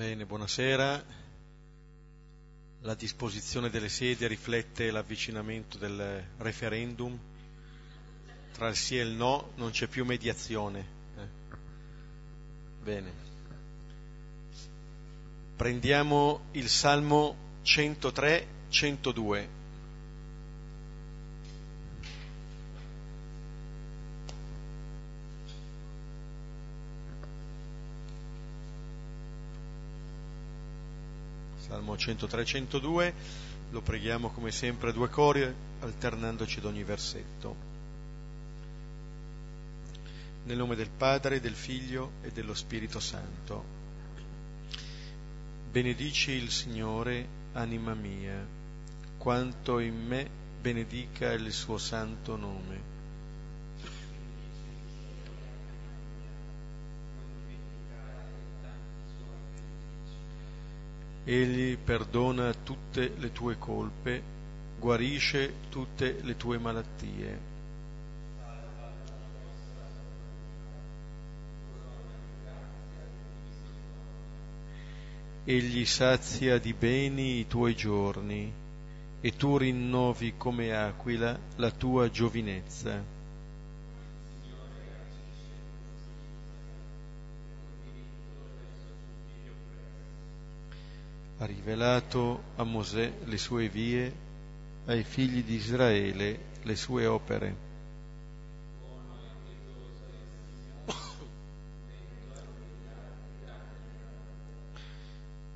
Bene, buonasera. La disposizione delle sedie riflette l'avvicinamento del referendum. Tra il sì e il no non c'è più mediazione. Eh. Bene. Prendiamo il Salmo 103-102. Salmo 103-102, lo preghiamo come sempre a due cori, alternandoci ad ogni versetto. Nel nome del Padre, del Figlio e dello Spirito Santo. Benedici il Signore, anima mia, quanto in me benedica il suo santo nome. Egli perdona tutte le tue colpe, guarisce tutte le tue malattie. Egli sazia di beni i tuoi giorni e tu rinnovi come aquila la tua giovinezza. Ha rivelato a Mosè le sue vie, ai figli di Israele le sue opere.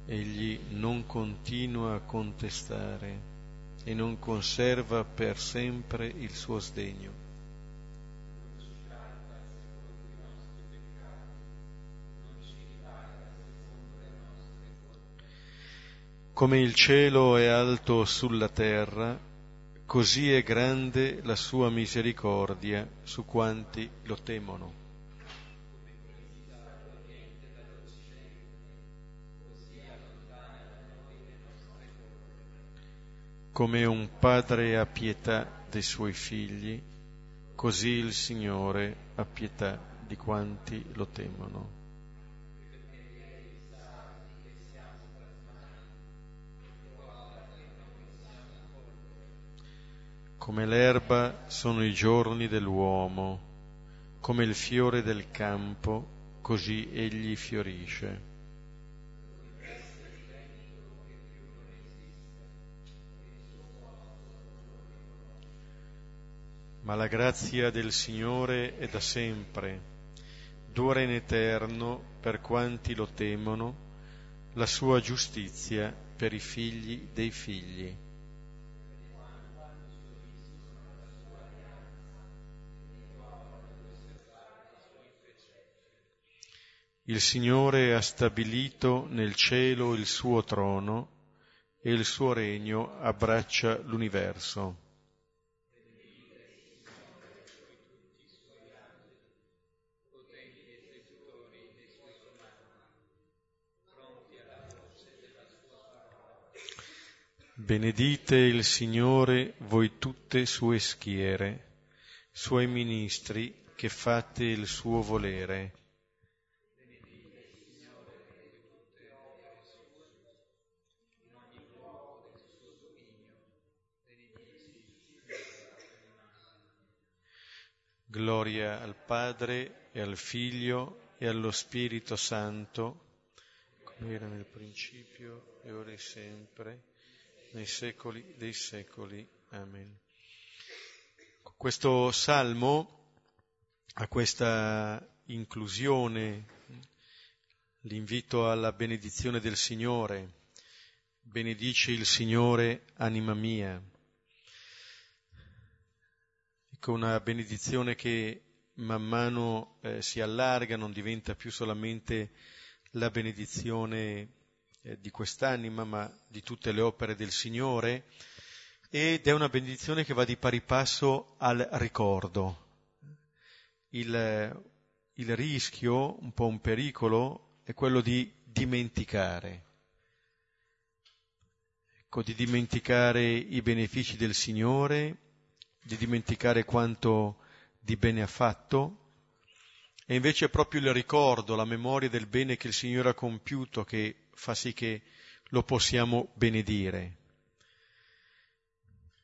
Egli non continua a contestare e non conserva per sempre il suo sdegno. Come il cielo è alto sulla terra, così è grande la sua misericordia su quanti lo temono. Come un padre ha pietà dei suoi figli, così il Signore ha pietà di quanti lo temono. Come l'erba sono i giorni dell'uomo, come il fiore del campo, così egli fiorisce. Ma la grazia del Signore è da sempre, dura in eterno per quanti lo temono, la sua giustizia per i figli dei figli. Il Signore ha stabilito nel cielo il suo trono e il suo regno abbraccia l'universo. Benedite il Signore voi tutte sue schiere, suoi ministri che fate il suo volere. Gloria al Padre e al Figlio e allo Spirito Santo, come era nel principio e ora e sempre, nei secoli dei secoli. Amen. Questo salmo ha questa inclusione, l'invito alla benedizione del Signore. Benedici il Signore, anima mia con una benedizione che man mano eh, si allarga, non diventa più solamente la benedizione eh, di quest'anima, ma di tutte le opere del Signore, ed è una benedizione che va di pari passo al ricordo. Il, il rischio, un po' un pericolo, è quello di dimenticare. Ecco, di dimenticare i benefici del Signore, di dimenticare quanto di bene ha fatto, e invece è proprio il ricordo, la memoria del bene che il Signore ha compiuto che fa sì che lo possiamo benedire.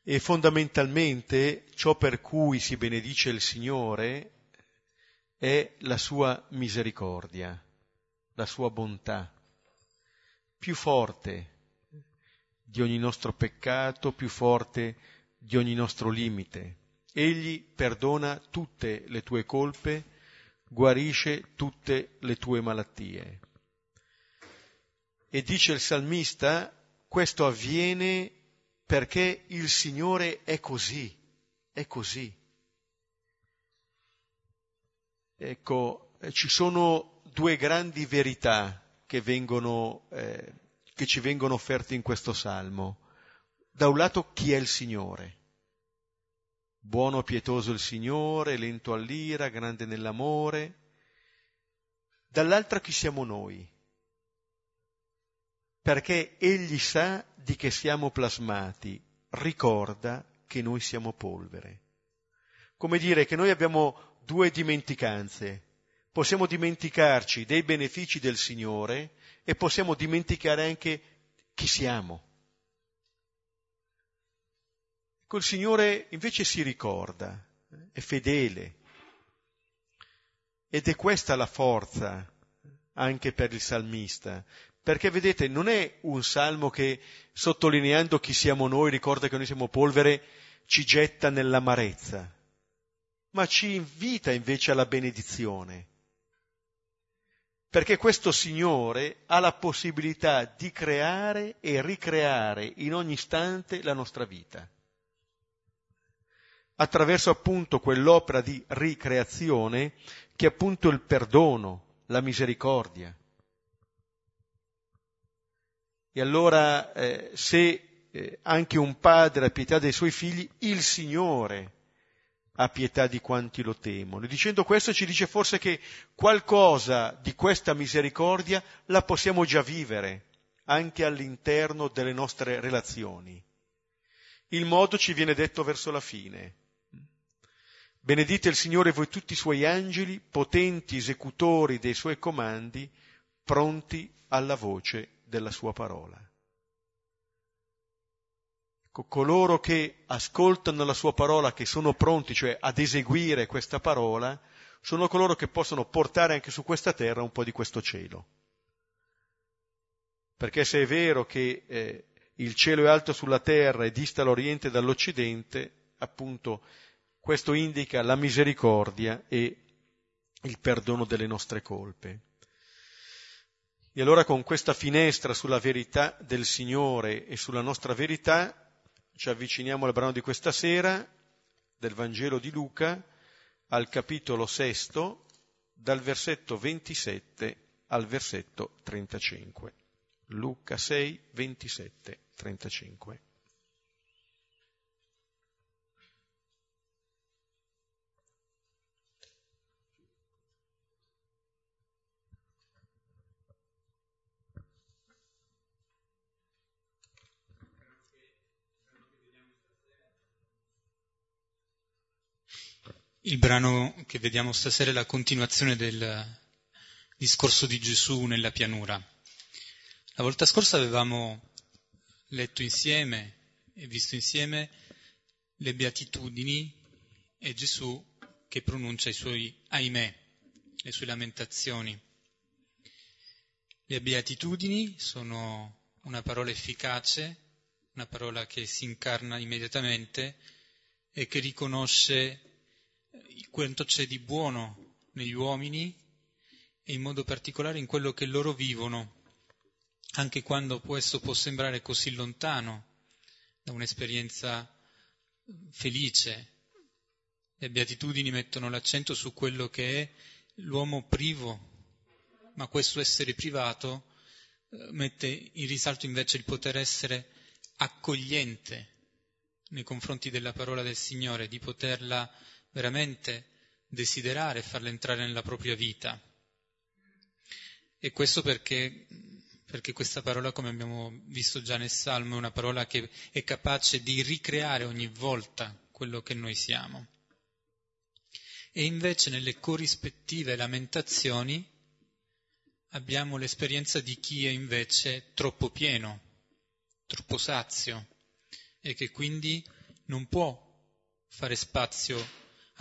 E fondamentalmente ciò per cui si benedice il Signore è la sua misericordia, la sua bontà, più forte di ogni nostro peccato, più forte di ogni nostro limite. Egli perdona tutte le tue colpe, guarisce tutte le tue malattie. E dice il salmista, questo avviene perché il Signore è così, è così. Ecco, ci sono due grandi verità che, vengono, eh, che ci vengono offerte in questo salmo. Da un lato chi è il Signore? Buono pietoso il Signore, lento all'ira, grande nell'amore. Dall'altra chi siamo noi? Perché Egli sa di che siamo plasmati, ricorda che noi siamo polvere. Come dire che noi abbiamo due dimenticanze. Possiamo dimenticarci dei benefici del Signore e possiamo dimenticare anche chi siamo. Col Signore invece si ricorda, è fedele. Ed è questa la forza anche per il salmista, perché vedete, non è un salmo che, sottolineando chi siamo noi, ricorda che noi siamo polvere, ci getta nell'amarezza, ma ci invita invece alla benedizione. Perché questo Signore ha la possibilità di creare e ricreare in ogni istante la nostra vita. Attraverso appunto quell'opera di ricreazione che è appunto il perdono, la misericordia. E allora eh, se eh, anche un padre ha pietà dei suoi figli, il Signore ha pietà di quanti lo temono. E dicendo questo ci dice forse che qualcosa di questa misericordia la possiamo già vivere anche all'interno delle nostre relazioni. Il modo ci viene detto verso la fine. Benedite il Signore voi tutti i suoi angeli, potenti esecutori dei suoi comandi, pronti alla voce della sua parola. Coloro che ascoltano la sua parola, che sono pronti cioè ad eseguire questa parola, sono coloro che possono portare anche su questa terra un po' di questo cielo. Perché se è vero che eh, il cielo è alto sulla terra e dista l'Oriente dall'Occidente, appunto questo indica la misericordia e il perdono delle nostre colpe. E allora con questa finestra sulla verità del Signore e sulla nostra verità ci avviciniamo al brano di questa sera del Vangelo di Luca al capitolo sesto dal versetto 27 al versetto 35. Luca 6, 27, 35. Il brano che vediamo stasera è la continuazione del discorso di Gesù nella pianura. La volta scorsa avevamo letto insieme e visto insieme le beatitudini e Gesù che pronuncia i suoi ahimè, le sue lamentazioni. Le beatitudini sono una parola efficace, una parola che si incarna immediatamente e che riconosce quanto c'è di buono negli uomini e in modo particolare in quello che loro vivono, anche quando questo può sembrare così lontano da un'esperienza felice. Le beatitudini mettono l'accento su quello che è l'uomo privo, ma questo essere privato eh, mette in risalto invece il poter essere accogliente nei confronti della parola del Signore, di poterla veramente desiderare e farla entrare nella propria vita. E questo perché, perché questa parola, come abbiamo visto già nel Salmo, è una parola che è capace di ricreare ogni volta quello che noi siamo. E invece nelle corrispettive lamentazioni abbiamo l'esperienza di chi è invece troppo pieno, troppo sazio e che quindi non può fare spazio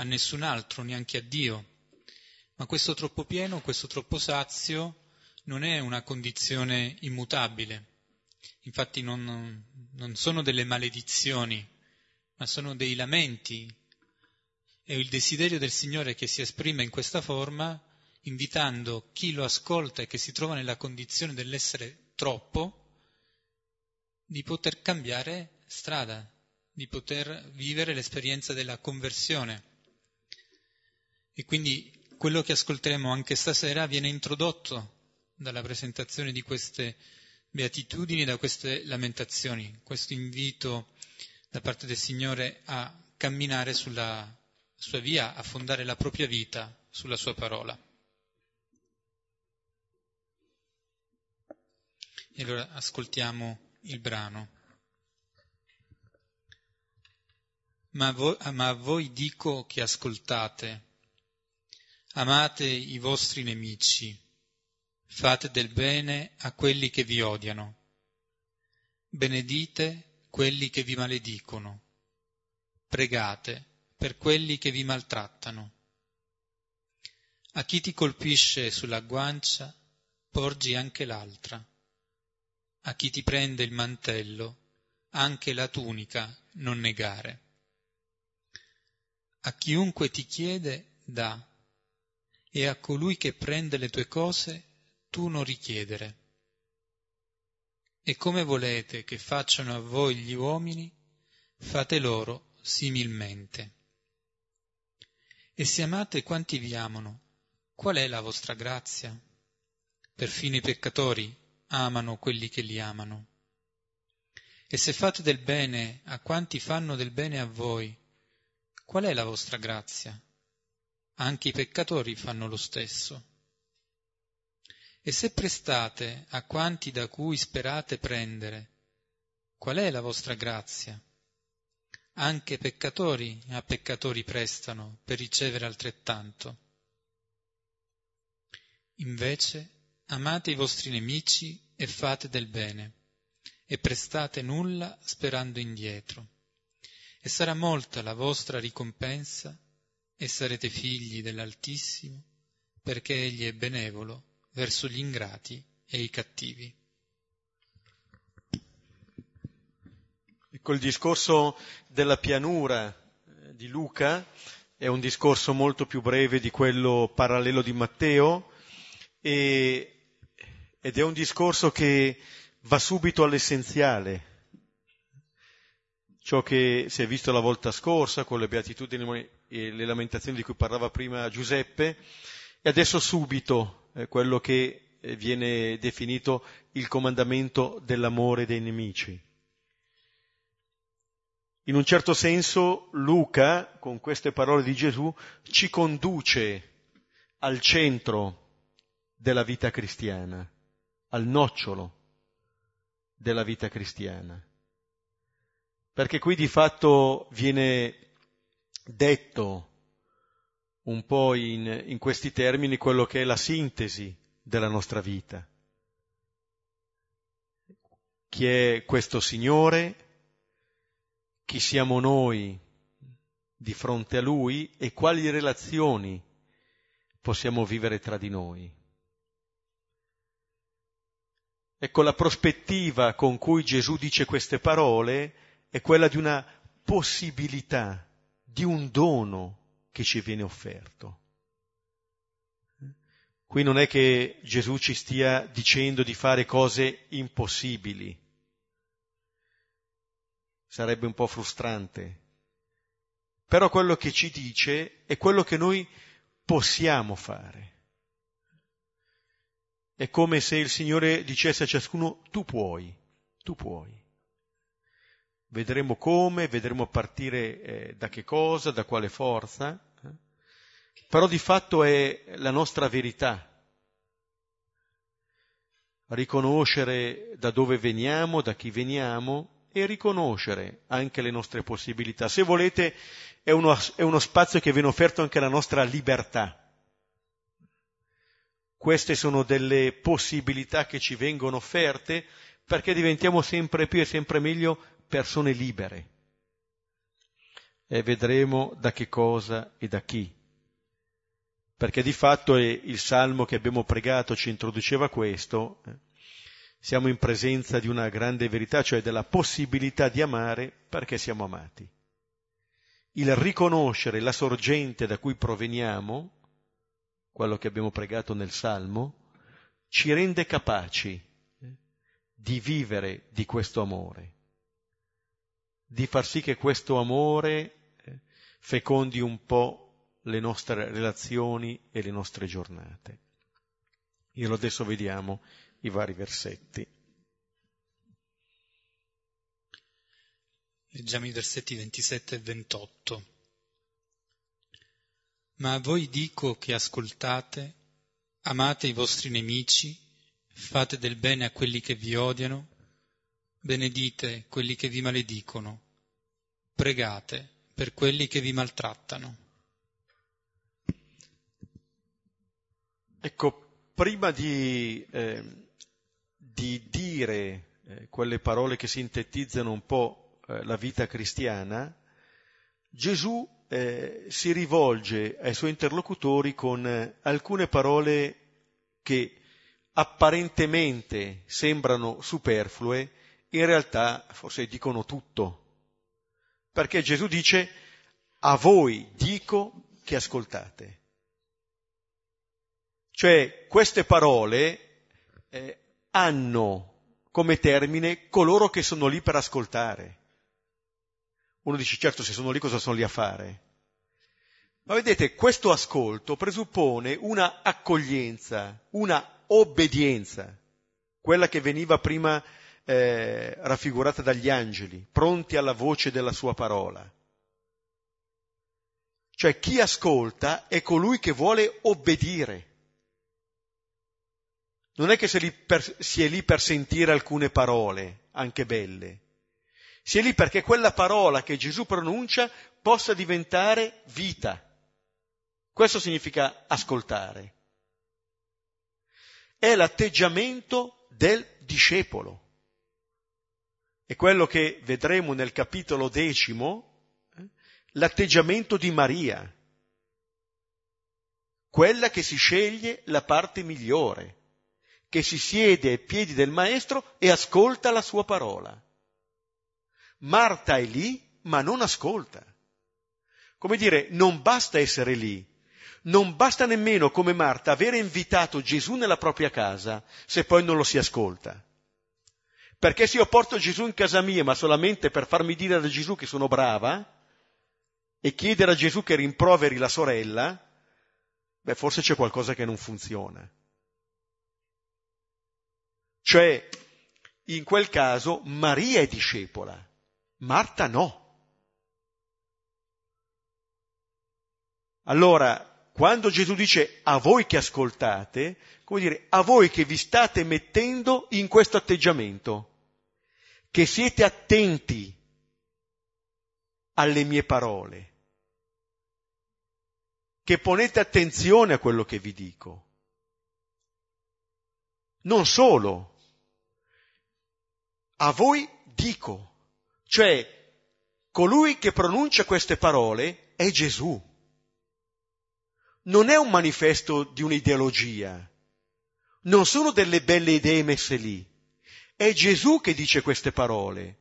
a nessun altro, neanche a Dio. Ma questo troppo pieno, questo troppo sazio non è una condizione immutabile. Infatti non, non sono delle maledizioni, ma sono dei lamenti. È il desiderio del Signore che si esprime in questa forma, invitando chi lo ascolta e che si trova nella condizione dell'essere troppo, di poter cambiare strada, di poter vivere l'esperienza della conversione. E quindi quello che ascolteremo anche stasera viene introdotto dalla presentazione di queste beatitudini, da queste lamentazioni, questo invito da parte del Signore a camminare sulla sua via, a fondare la propria vita sulla sua parola. E allora ascoltiamo il brano. Ma, vo- ma a voi dico che ascoltate, amate i vostri nemici Fate del bene a quelli che vi odiano. Benedite quelli che vi maledicono. Pregate per quelli che vi maltrattano. A chi ti colpisce sulla guancia, porgi anche l'altra. A chi ti prende il mantello, anche la tunica non negare. A chiunque ti chiede, dà, e a colui che prende le tue cose, tu non richiedere. E come volete che facciano a voi gli uomini, fate loro similmente. E se amate quanti vi amano, qual è la vostra grazia? Perfino i peccatori amano quelli che li amano. E se fate del bene a quanti fanno del bene a voi, qual è la vostra grazia? Anche i peccatori fanno lo stesso. E se prestate a quanti da cui sperate prendere, qual è la vostra grazia? Anche peccatori a peccatori prestano per ricevere altrettanto. Invece amate i vostri nemici e fate del bene, e prestate nulla sperando indietro. E sarà molta la vostra ricompensa, e sarete figli dell'Altissimo, perché Egli è benevolo verso gli ingrati e i cattivi. Ecco, il discorso della pianura eh, di Luca è un discorso molto più breve di quello parallelo di Matteo e, ed è un discorso che va subito all'essenziale. Ciò che si è visto la volta scorsa con le beatitudini e le lamentazioni di cui parlava prima Giuseppe, e adesso subito eh, quello che eh, viene definito il comandamento dell'amore dei nemici. In un certo senso Luca, con queste parole di Gesù, ci conduce al centro della vita cristiana, al nocciolo della vita cristiana. Perché qui di fatto viene detto un po' in, in questi termini quello che è la sintesi della nostra vita. Chi è questo Signore? Chi siamo noi di fronte a Lui e quali relazioni possiamo vivere tra di noi? Ecco, la prospettiva con cui Gesù dice queste parole è quella di una possibilità, di un dono che ci viene offerto. Qui non è che Gesù ci stia dicendo di fare cose impossibili. Sarebbe un po' frustrante. Però quello che ci dice è quello che noi possiamo fare. È come se il Signore dicesse a ciascuno tu puoi, tu puoi. Vedremo come, vedremo partire eh, da che cosa, da quale forza, eh? però di fatto è la nostra verità. Riconoscere da dove veniamo, da chi veniamo e riconoscere anche le nostre possibilità. Se volete è uno, è uno spazio che viene offerto anche alla nostra libertà. queste sono delle possibilità che ci vengono offerte perché diventiamo sempre più e sempre meglio persone libere. E vedremo da che cosa e da chi. Perché di fatto il salmo che abbiamo pregato ci introduceva questo. Eh. Siamo in presenza di una grande verità, cioè della possibilità di amare perché siamo amati. Il riconoscere la sorgente da cui proveniamo, quello che abbiamo pregato nel salmo, ci rende capaci di vivere di questo amore, di far sì che questo amore eh, fecondi un po' le nostre relazioni e le nostre giornate. E adesso vediamo i vari versetti. Leggiamo i versetti 27 e 28. Ma a voi dico che ascoltate, amate i vostri nemici, fate del bene a quelli che vi odiano, benedite quelli che vi maledicono, pregate per quelli che vi maltrattano. Ecco, prima di, eh, di dire eh, quelle parole che sintetizzano un po' eh, la vita cristiana, Gesù eh, si rivolge ai suoi interlocutori con eh, alcune parole che apparentemente sembrano superflue, in realtà forse dicono tutto. Perché Gesù dice, a voi dico che ascoltate. Cioè queste parole eh, hanno come termine coloro che sono lì per ascoltare. Uno dice, certo, se sono lì cosa sono lì a fare? Ma vedete, questo ascolto presuppone una accoglienza, una obbedienza, quella che veniva prima eh, raffigurata dagli angeli, pronti alla voce della sua parola. Cioè chi ascolta è colui che vuole obbedire. Non è che si è lì per sentire alcune parole, anche belle. Si è lì perché quella parola che Gesù pronuncia possa diventare vita. Questo significa ascoltare è l'atteggiamento del discepolo. È quello che vedremo nel capitolo decimo, eh, l'atteggiamento di Maria, quella che si sceglie la parte migliore, che si siede ai piedi del Maestro e ascolta la sua parola. Marta è lì, ma non ascolta. Come dire, non basta essere lì, non basta nemmeno come Marta avere invitato Gesù nella propria casa se poi non lo si ascolta. Perché se io porto Gesù in casa mia ma solamente per farmi dire da Gesù che sono brava e chiedere a Gesù che rimproveri la sorella, beh forse c'è qualcosa che non funziona. Cioè, in quel caso Maria è discepola, Marta no. Allora, quando Gesù dice a voi che ascoltate, come dire, a voi che vi state mettendo in questo atteggiamento, che siete attenti alle mie parole, che ponete attenzione a quello che vi dico. Non solo, a voi dico, cioè colui che pronuncia queste parole è Gesù non è un manifesto di un'ideologia, non sono delle belle idee messe lì. È Gesù che dice queste parole.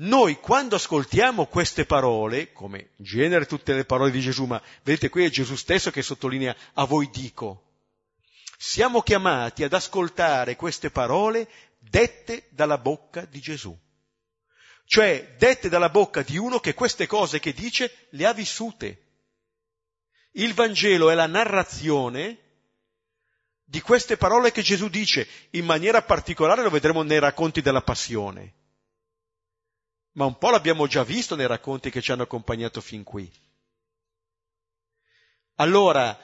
Noi quando ascoltiamo queste parole, come in genere tutte le parole di Gesù, ma vedete qui è Gesù stesso che sottolinea a voi dico, siamo chiamati ad ascoltare queste parole dette dalla bocca di Gesù. Cioè dette dalla bocca di uno che queste cose che dice le ha vissute. Il Vangelo è la narrazione di queste parole che Gesù dice, in maniera particolare lo vedremo nei racconti della passione. Ma un po' l'abbiamo già visto nei racconti che ci hanno accompagnato fin qui. Allora,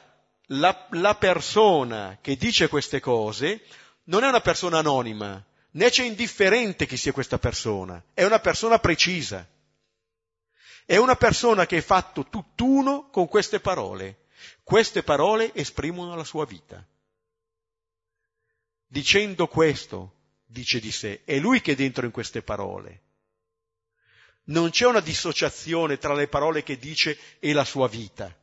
la, la persona che dice queste cose non è una persona anonima, né c'è indifferente chi sia questa persona, è una persona precisa. È una persona che è fatto tutt'uno con queste parole. Queste parole esprimono la sua vita. Dicendo questo, dice di sé, è lui che è dentro in queste parole. Non c'è una dissociazione tra le parole che dice e la sua vita.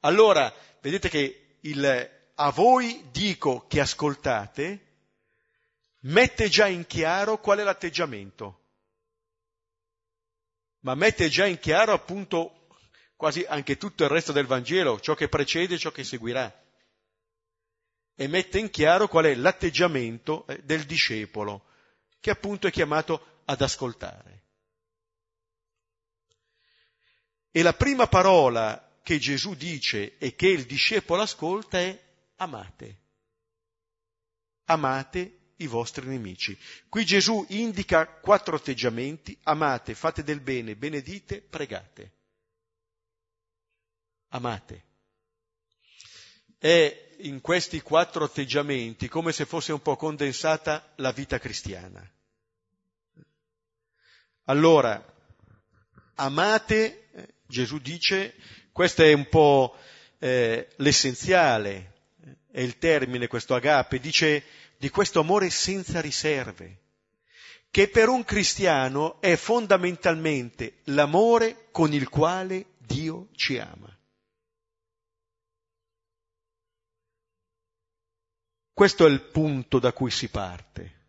Allora, vedete che il a voi dico che ascoltate mette già in chiaro qual è l'atteggiamento, ma mette già in chiaro appunto quasi anche tutto il resto del Vangelo, ciò che precede e ciò che seguirà. E mette in chiaro qual è l'atteggiamento eh, del discepolo, che appunto è chiamato ad ascoltare. E la prima parola che Gesù dice e che il discepolo ascolta è amate. Amate i vostri nemici. Qui Gesù indica quattro atteggiamenti, amate, fate del bene, benedite, pregate. Amate. È in questi quattro atteggiamenti come se fosse un po' condensata la vita cristiana. Allora, amate, eh, Gesù dice, questo è un po' eh, l'essenziale, è il termine questo agape, dice di questo amore senza riserve, che per un cristiano è fondamentalmente l'amore con il quale Dio ci ama. Questo è il punto da cui si parte.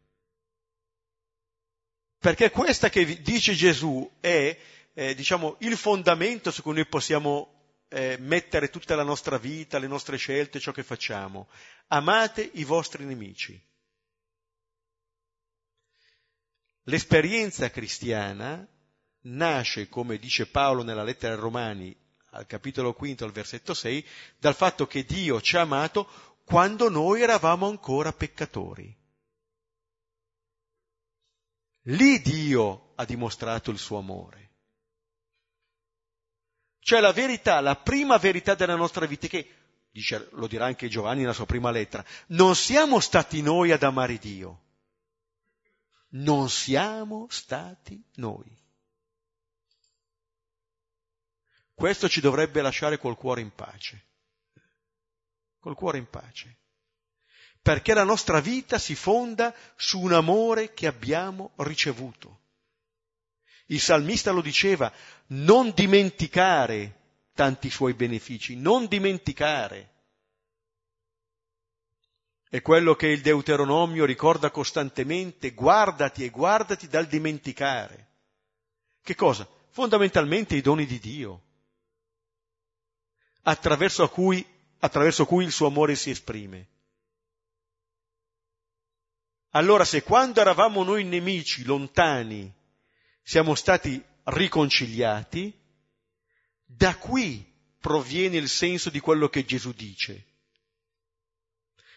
Perché questa che dice Gesù è, eh, diciamo, il fondamento su cui noi possiamo eh, mettere tutta la nostra vita, le nostre scelte, ciò che facciamo. Amate i vostri nemici. L'esperienza cristiana nasce, come dice Paolo nella lettera ai Romani, al capitolo quinto, al versetto 6, dal fatto che Dio ci ha amato quando noi eravamo ancora peccatori. Lì Dio ha dimostrato il suo amore. Cioè la verità, la prima verità della nostra vita, che dice, lo dirà anche Giovanni nella sua prima lettera, non siamo stati noi ad amare Dio, non siamo stati noi. Questo ci dovrebbe lasciare col cuore in pace, col cuore in pace, perché la nostra vita si fonda su un amore che abbiamo ricevuto. Il salmista lo diceva, non dimenticare tanti suoi benefici, non dimenticare. È quello che il Deuteronomio ricorda costantemente, guardati e guardati dal dimenticare. Che cosa? Fondamentalmente i doni di Dio, attraverso cui, attraverso cui il suo amore si esprime. Allora se quando eravamo noi nemici, lontani, siamo stati riconciliati, da qui proviene il senso di quello che Gesù dice.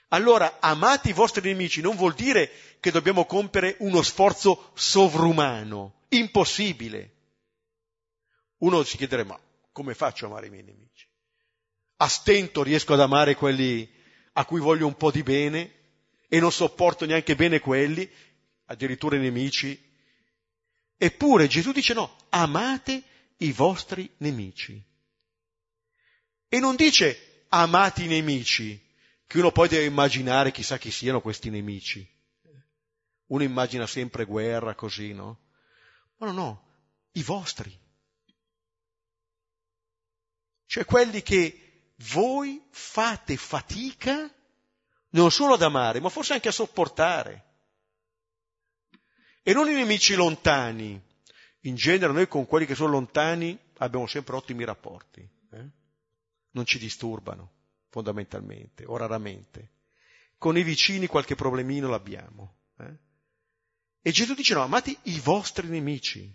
Allora, amate i vostri nemici non vuol dire che dobbiamo compiere uno sforzo sovrumano, impossibile. Uno si chiederà, ma come faccio a amare i miei nemici? A stento riesco ad amare quelli a cui voglio un po' di bene e non sopporto neanche bene quelli, addirittura i nemici Eppure Gesù dice no, amate i vostri nemici. E non dice amate i nemici, che uno poi deve immaginare chissà chi siano questi nemici. Uno immagina sempre guerra così, no? Ma no, no, i vostri. Cioè quelli che voi fate fatica non solo ad amare, ma forse anche a sopportare. E non i nemici lontani. In genere noi con quelli che sono lontani abbiamo sempre ottimi rapporti. Eh? Non ci disturbano, fondamentalmente, o raramente. Con i vicini qualche problemino l'abbiamo. Eh? E Gesù dice no, amate i vostri nemici.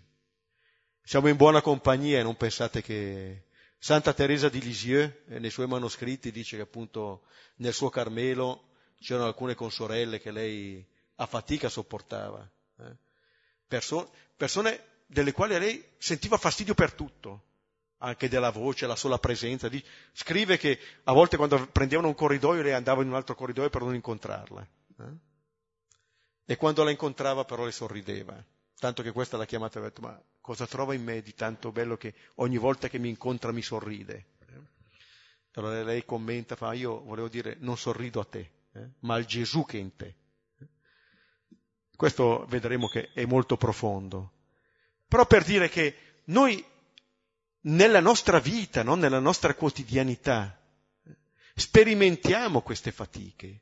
Siamo in buona compagnia, non pensate che Santa Teresa di Lisieux, eh, nei suoi manoscritti, dice che appunto nel suo Carmelo c'erano alcune consorelle che lei a fatica sopportava. Eh? Perso- persone delle quali lei sentiva fastidio per tutto, anche della voce, la sola presenza. Scrive che a volte quando prendevano un corridoio lei andava in un altro corridoio per non incontrarla. Eh? E quando la incontrava però le sorrideva. Tanto che questa l'ha chiamata e ha detto, ma cosa trova in me di tanto bello che ogni volta che mi incontra mi sorride? Eh? Allora lei commenta, fa, io volevo dire, non sorrido a te, eh? ma al Gesù che è in te. Questo vedremo che è molto profondo. Però per dire che noi nella nostra vita, no? nella nostra quotidianità, sperimentiamo queste fatiche.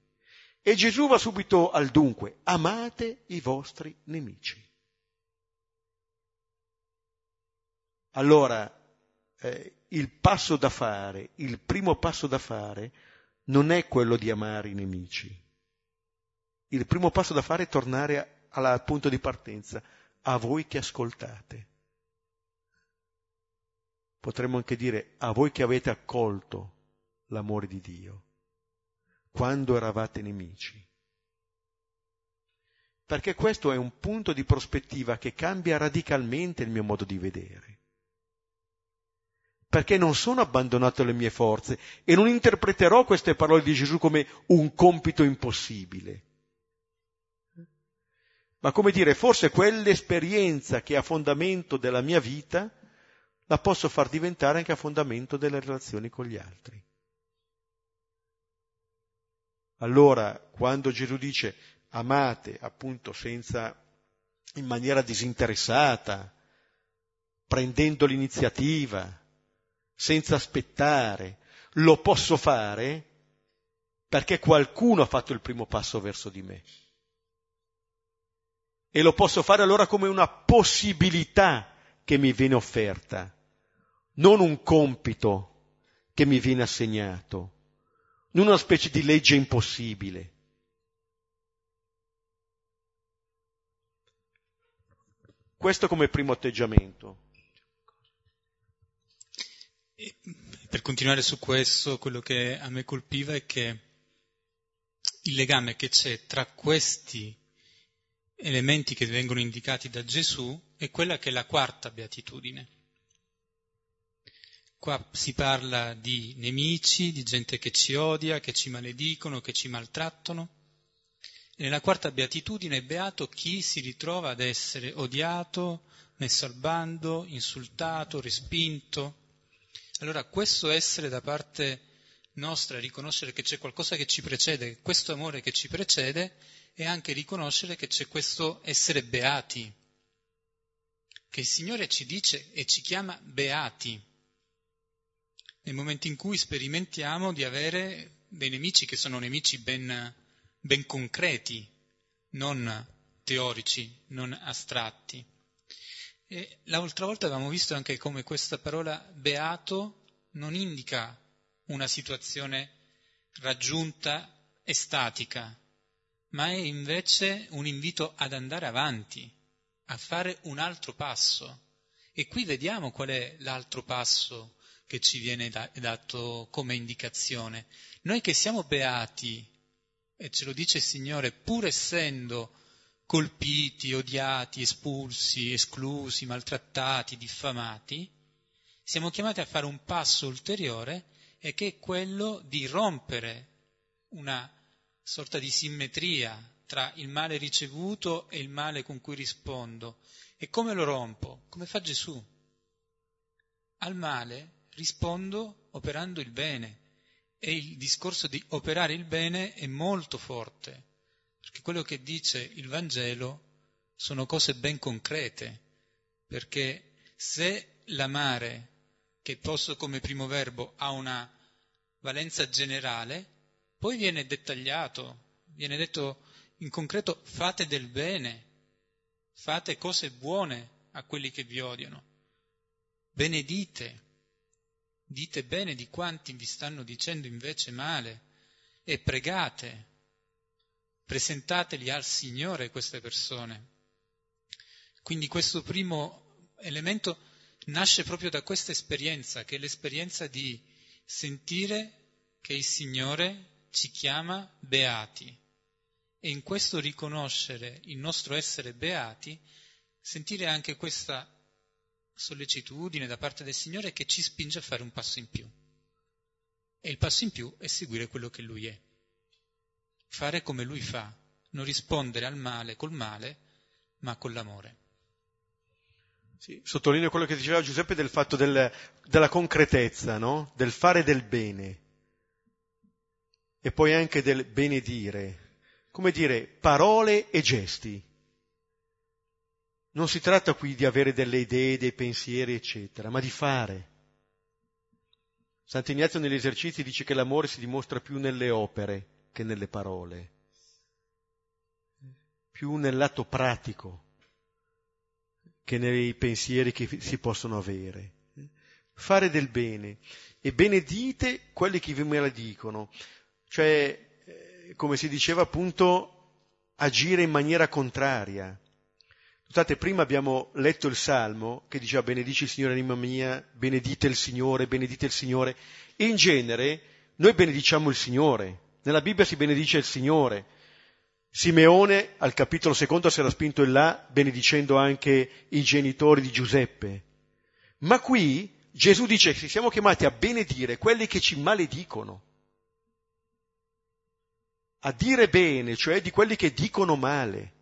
E Gesù va subito al dunque, amate i vostri nemici. Allora, eh, il passo da fare, il primo passo da fare, non è quello di amare i nemici. Il primo passo da fare è tornare al punto di partenza, a voi che ascoltate. Potremmo anche dire a voi che avete accolto l'amore di Dio, quando eravate nemici. Perché questo è un punto di prospettiva che cambia radicalmente il mio modo di vedere perché non sono abbandonato alle mie forze e non interpreterò queste parole di Gesù come un compito impossibile. Ma come dire, forse quell'esperienza che è a fondamento della mia vita la posso far diventare anche a fondamento delle relazioni con gli altri. Allora, quando Gesù dice amate appunto senza, in maniera disinteressata, prendendo l'iniziativa, senza aspettare, lo posso fare perché qualcuno ha fatto il primo passo verso di me. E lo posso fare allora come una possibilità che mi viene offerta, non un compito che mi viene assegnato, non una specie di legge impossibile. Questo come primo atteggiamento. E per continuare su questo, quello che a me colpiva è che il legame che c'è tra questi elementi che vengono indicati da Gesù è quella che è la quarta beatitudine. Qua si parla di nemici, di gente che ci odia, che ci maledicono, che ci maltrattano. E nella quarta beatitudine è beato chi si ritrova ad essere odiato, messo al bando, insultato, respinto. Allora questo essere da parte nostra, riconoscere che c'è qualcosa che ci precede, questo amore che ci precede, è anche riconoscere che c'è questo essere beati, che il Signore ci dice e ci chiama beati, nel momento in cui sperimentiamo di avere dei nemici che sono nemici ben, ben concreti, non teorici, non astratti. E l'altra volta avevamo visto anche come questa parola beato non indica una situazione raggiunta e statica, ma è invece un invito ad andare avanti, a fare un altro passo. E qui vediamo qual è l'altro passo che ci viene dato come indicazione. Noi che siamo beati, e ce lo dice il Signore, pur essendo colpiti, odiati, espulsi, esclusi, maltrattati, diffamati, siamo chiamati a fare un passo ulteriore e che è quello di rompere una sorta di simmetria tra il male ricevuto e il male con cui rispondo. E come lo rompo? Come fa Gesù? Al male rispondo operando il bene. E il discorso di operare il bene è molto forte perché quello che dice il Vangelo sono cose ben concrete, perché se l'amare, che posto come primo verbo, ha una valenza generale, poi viene dettagliato, viene detto in concreto fate del bene, fate cose buone a quelli che vi odiano, benedite, dite bene di quanti vi stanno dicendo invece male e pregate presentateli al Signore queste persone. Quindi questo primo elemento nasce proprio da questa esperienza, che è l'esperienza di sentire che il Signore ci chiama beati e in questo riconoscere il nostro essere beati, sentire anche questa sollecitudine da parte del Signore che ci spinge a fare un passo in più. E il passo in più è seguire quello che Lui è fare come lui fa, non rispondere al male col male, ma con l'amore. Sì, sottolineo quello che diceva Giuseppe del fatto del, della concretezza, no? del fare del bene. e poi anche del benedire, come dire, parole e gesti. Non si tratta qui di avere delle idee, dei pensieri, eccetera, ma di fare. Sant'Ignazio negli esercizi dice che l'amore si dimostra più nelle opere che nelle parole, più nel lato pratico che nei pensieri che si possono avere. Fare del bene e benedite quelli che vi maledicono, cioè, eh, come si diceva appunto, agire in maniera contraria. Notate, prima abbiamo letto il Salmo che diceva benedici il Signore anima mia, benedite il Signore, benedite il Signore. In genere noi benediciamo il Signore, nella Bibbia si benedice il Signore. Simeone al capitolo secondo si era spinto in là benedicendo anche i genitori di Giuseppe. Ma qui Gesù dice che siamo chiamati a benedire quelli che ci maledicono, a dire bene, cioè di quelli che dicono male.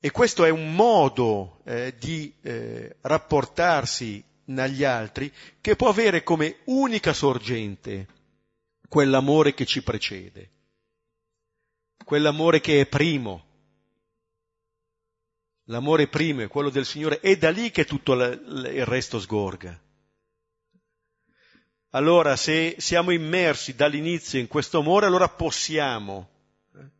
E questo è un modo eh, di eh, rapportarsi negli altri che può avere come unica sorgente quell'amore che ci precede, quell'amore che è primo L'amore primo è quello del Signore, è da lì che tutto il resto sgorga. Allora, se siamo immersi dall'inizio in questo amore, allora possiamo, eh,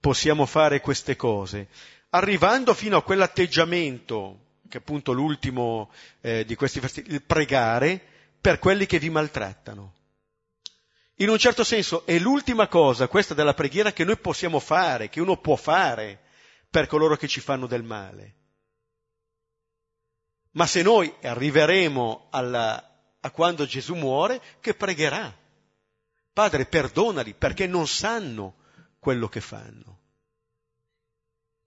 possiamo fare queste cose, arrivando fino a quell'atteggiamento, che è appunto l'ultimo eh, di questi versi, il pregare per quelli che vi maltrattano. In un certo senso è l'ultima cosa, questa della preghiera, che noi possiamo fare, che uno può fare per coloro che ci fanno del male. Ma se noi arriveremo alla, a quando Gesù muore, che pregherà. Padre, perdonali perché non sanno quello che fanno.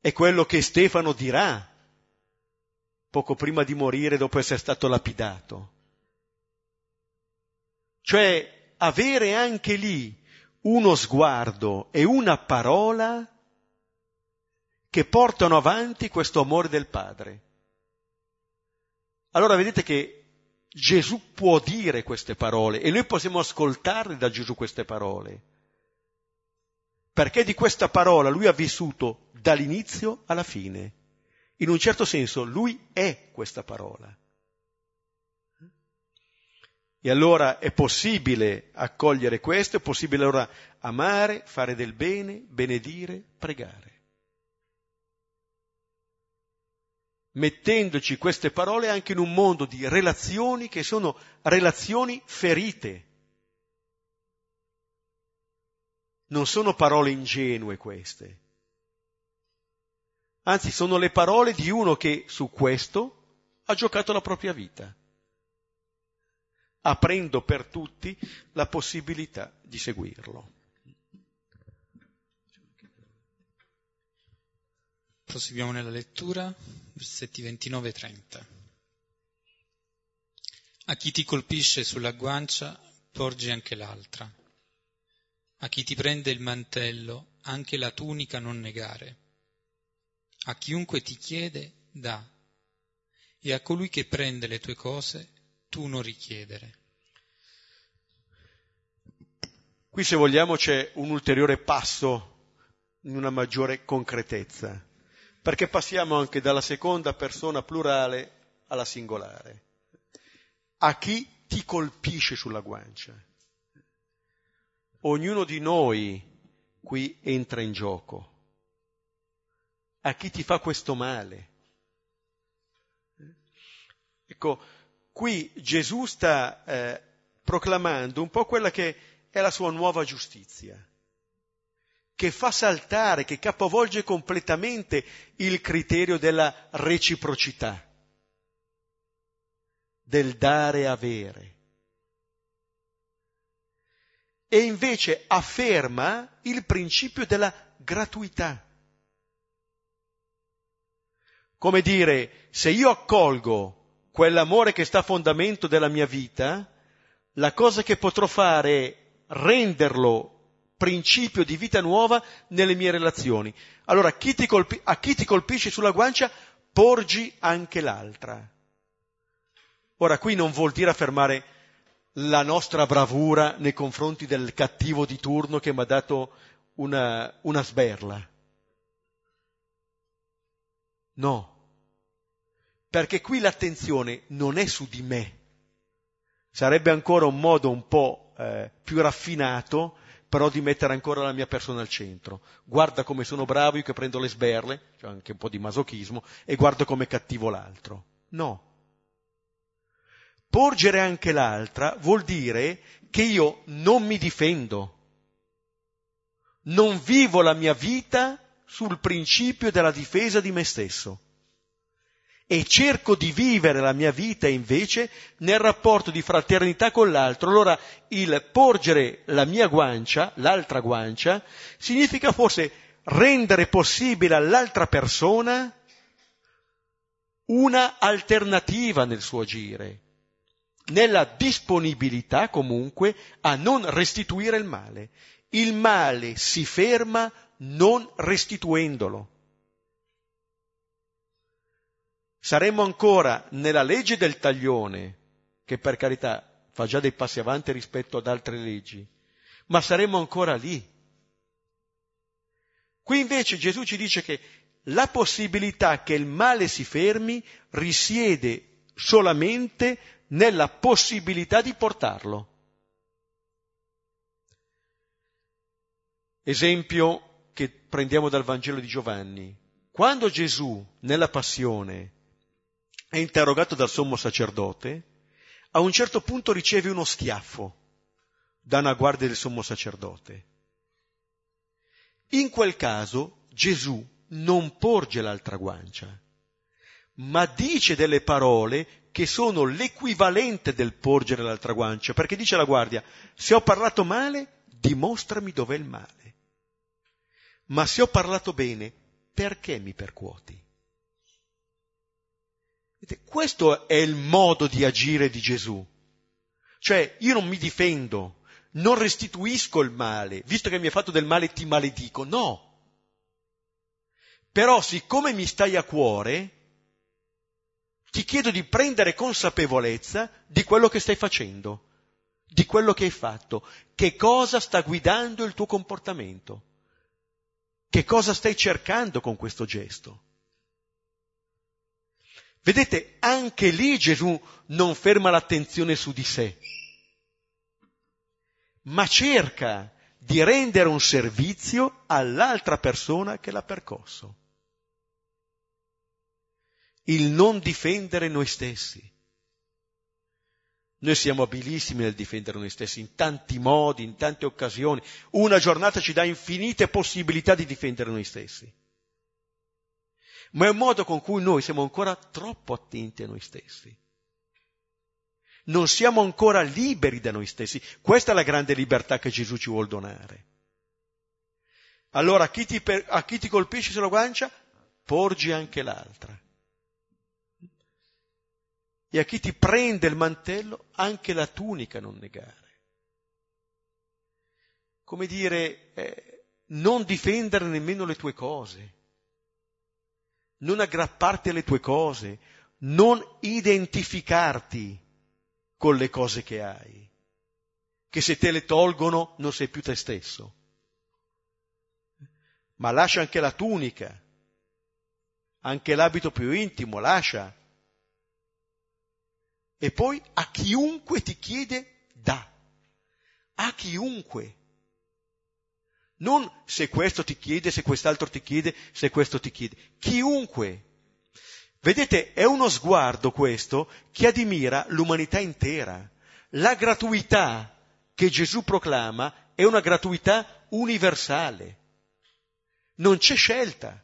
È quello che Stefano dirà poco prima di morire dopo essere stato lapidato. Cioè avere anche lì uno sguardo e una parola che portano avanti questo amore del Padre. Allora vedete che Gesù può dire queste parole e noi possiamo ascoltarle da Gesù queste parole. Perché di questa parola lui ha vissuto dall'inizio alla fine. In un certo senso lui è questa parola. E allora è possibile accogliere questo, è possibile allora amare, fare del bene, benedire, pregare. mettendoci queste parole anche in un mondo di relazioni che sono relazioni ferite. Non sono parole ingenue queste. Anzi, sono le parole di uno che su questo ha giocato la propria vita, aprendo per tutti la possibilità di seguirlo. Proseguiamo nella lettura, versetti 29 e 30. A chi ti colpisce sulla guancia, porgi anche l'altra. A chi ti prende il mantello, anche la tunica non negare. A chiunque ti chiede, dà. E a colui che prende le tue cose, tu non richiedere. Qui, se vogliamo, c'è un ulteriore passo in una maggiore concretezza perché passiamo anche dalla seconda persona plurale alla singolare. A chi ti colpisce sulla guancia? Ognuno di noi qui entra in gioco. A chi ti fa questo male? Ecco, qui Gesù sta eh, proclamando un po' quella che è la sua nuova giustizia che fa saltare, che capovolge completamente il criterio della reciprocità, del dare e avere. E invece afferma il principio della gratuità. Come dire, se io accolgo quell'amore che sta a fondamento della mia vita, la cosa che potrò fare è renderlo principio di vita nuova nelle mie relazioni. Allora, chi colpi- a chi ti colpisce sulla guancia, porgi anche l'altra. Ora, qui non vuol dire affermare la nostra bravura nei confronti del cattivo di turno che mi ha dato una, una sberla. No, perché qui l'attenzione non è su di me. Sarebbe ancora un modo un po' eh, più raffinato, però di mettere ancora la mia persona al centro. Guarda come sono bravo io che prendo le sberle, c'è anche un po' di masochismo, e guardo come cattivo l'altro. No. Porgere anche l'altra vuol dire che io non mi difendo, non vivo la mia vita sul principio della difesa di me stesso e cerco di vivere la mia vita invece nel rapporto di fraternità con l'altro. Allora il porgere la mia guancia, l'altra guancia, significa forse rendere possibile all'altra persona una alternativa nel suo agire, nella disponibilità comunque a non restituire il male. Il male si ferma non restituendolo. saremmo ancora nella legge del taglione, che per carità fa già dei passi avanti rispetto ad altre leggi, ma saremmo ancora lì. Qui invece Gesù ci dice che la possibilità che il male si fermi risiede solamente nella possibilità di portarlo. Esempio prendiamo dal Vangelo di Giovanni. Quando Gesù, nella passione, è interrogato dal sommo sacerdote, a un certo punto riceve uno schiaffo da una guardia del sommo sacerdote. In quel caso Gesù non porge l'altra guancia, ma dice delle parole che sono l'equivalente del porgere l'altra guancia, perché dice alla guardia, se ho parlato male, dimostrami dov'è il male. Ma se ho parlato bene, perché mi percuoti? Questo è il modo di agire di Gesù. Cioè, io non mi difendo, non restituisco il male, visto che mi hai fatto del male ti maledico, no. Però siccome mi stai a cuore, ti chiedo di prendere consapevolezza di quello che stai facendo, di quello che hai fatto, che cosa sta guidando il tuo comportamento, che cosa stai cercando con questo gesto. Vedete, anche lì Gesù non ferma l'attenzione su di sé, ma cerca di rendere un servizio all'altra persona che l'ha percosso. Il non difendere noi stessi. Noi siamo abilissimi nel difendere noi stessi in tanti modi, in tante occasioni. Una giornata ci dà infinite possibilità di difendere noi stessi ma è un modo con cui noi siamo ancora troppo attenti a noi stessi. Non siamo ancora liberi da noi stessi. Questa è la grande libertà che Gesù ci vuole donare. Allora a chi ti, per, a chi ti colpisce sulla guancia, porgi anche l'altra. E a chi ti prende il mantello, anche la tunica non negare. Come dire, eh, non difendere nemmeno le tue cose non aggrapparti alle tue cose, non identificarti con le cose che hai, che se te le tolgono non sei più te stesso. Ma lascia anche la tunica, anche l'abito più intimo, lascia. E poi a chiunque ti chiede, dà. A chiunque. Non se questo ti chiede, se quest'altro ti chiede, se questo ti chiede. Chiunque. Vedete, è uno sguardo questo che admira l'umanità intera. La gratuità che Gesù proclama è una gratuità universale. Non c'è scelta.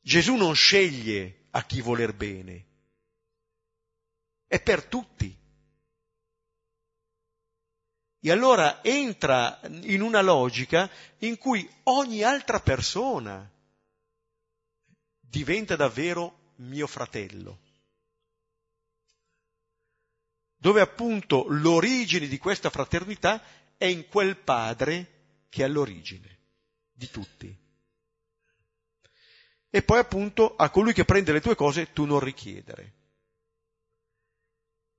Gesù non sceglie a chi voler bene. È per tutti. E allora entra in una logica in cui ogni altra persona diventa davvero mio fratello. Dove appunto l'origine di questa fraternità è in quel padre che è all'origine di tutti. E poi appunto a colui che prende le tue cose tu non richiedere.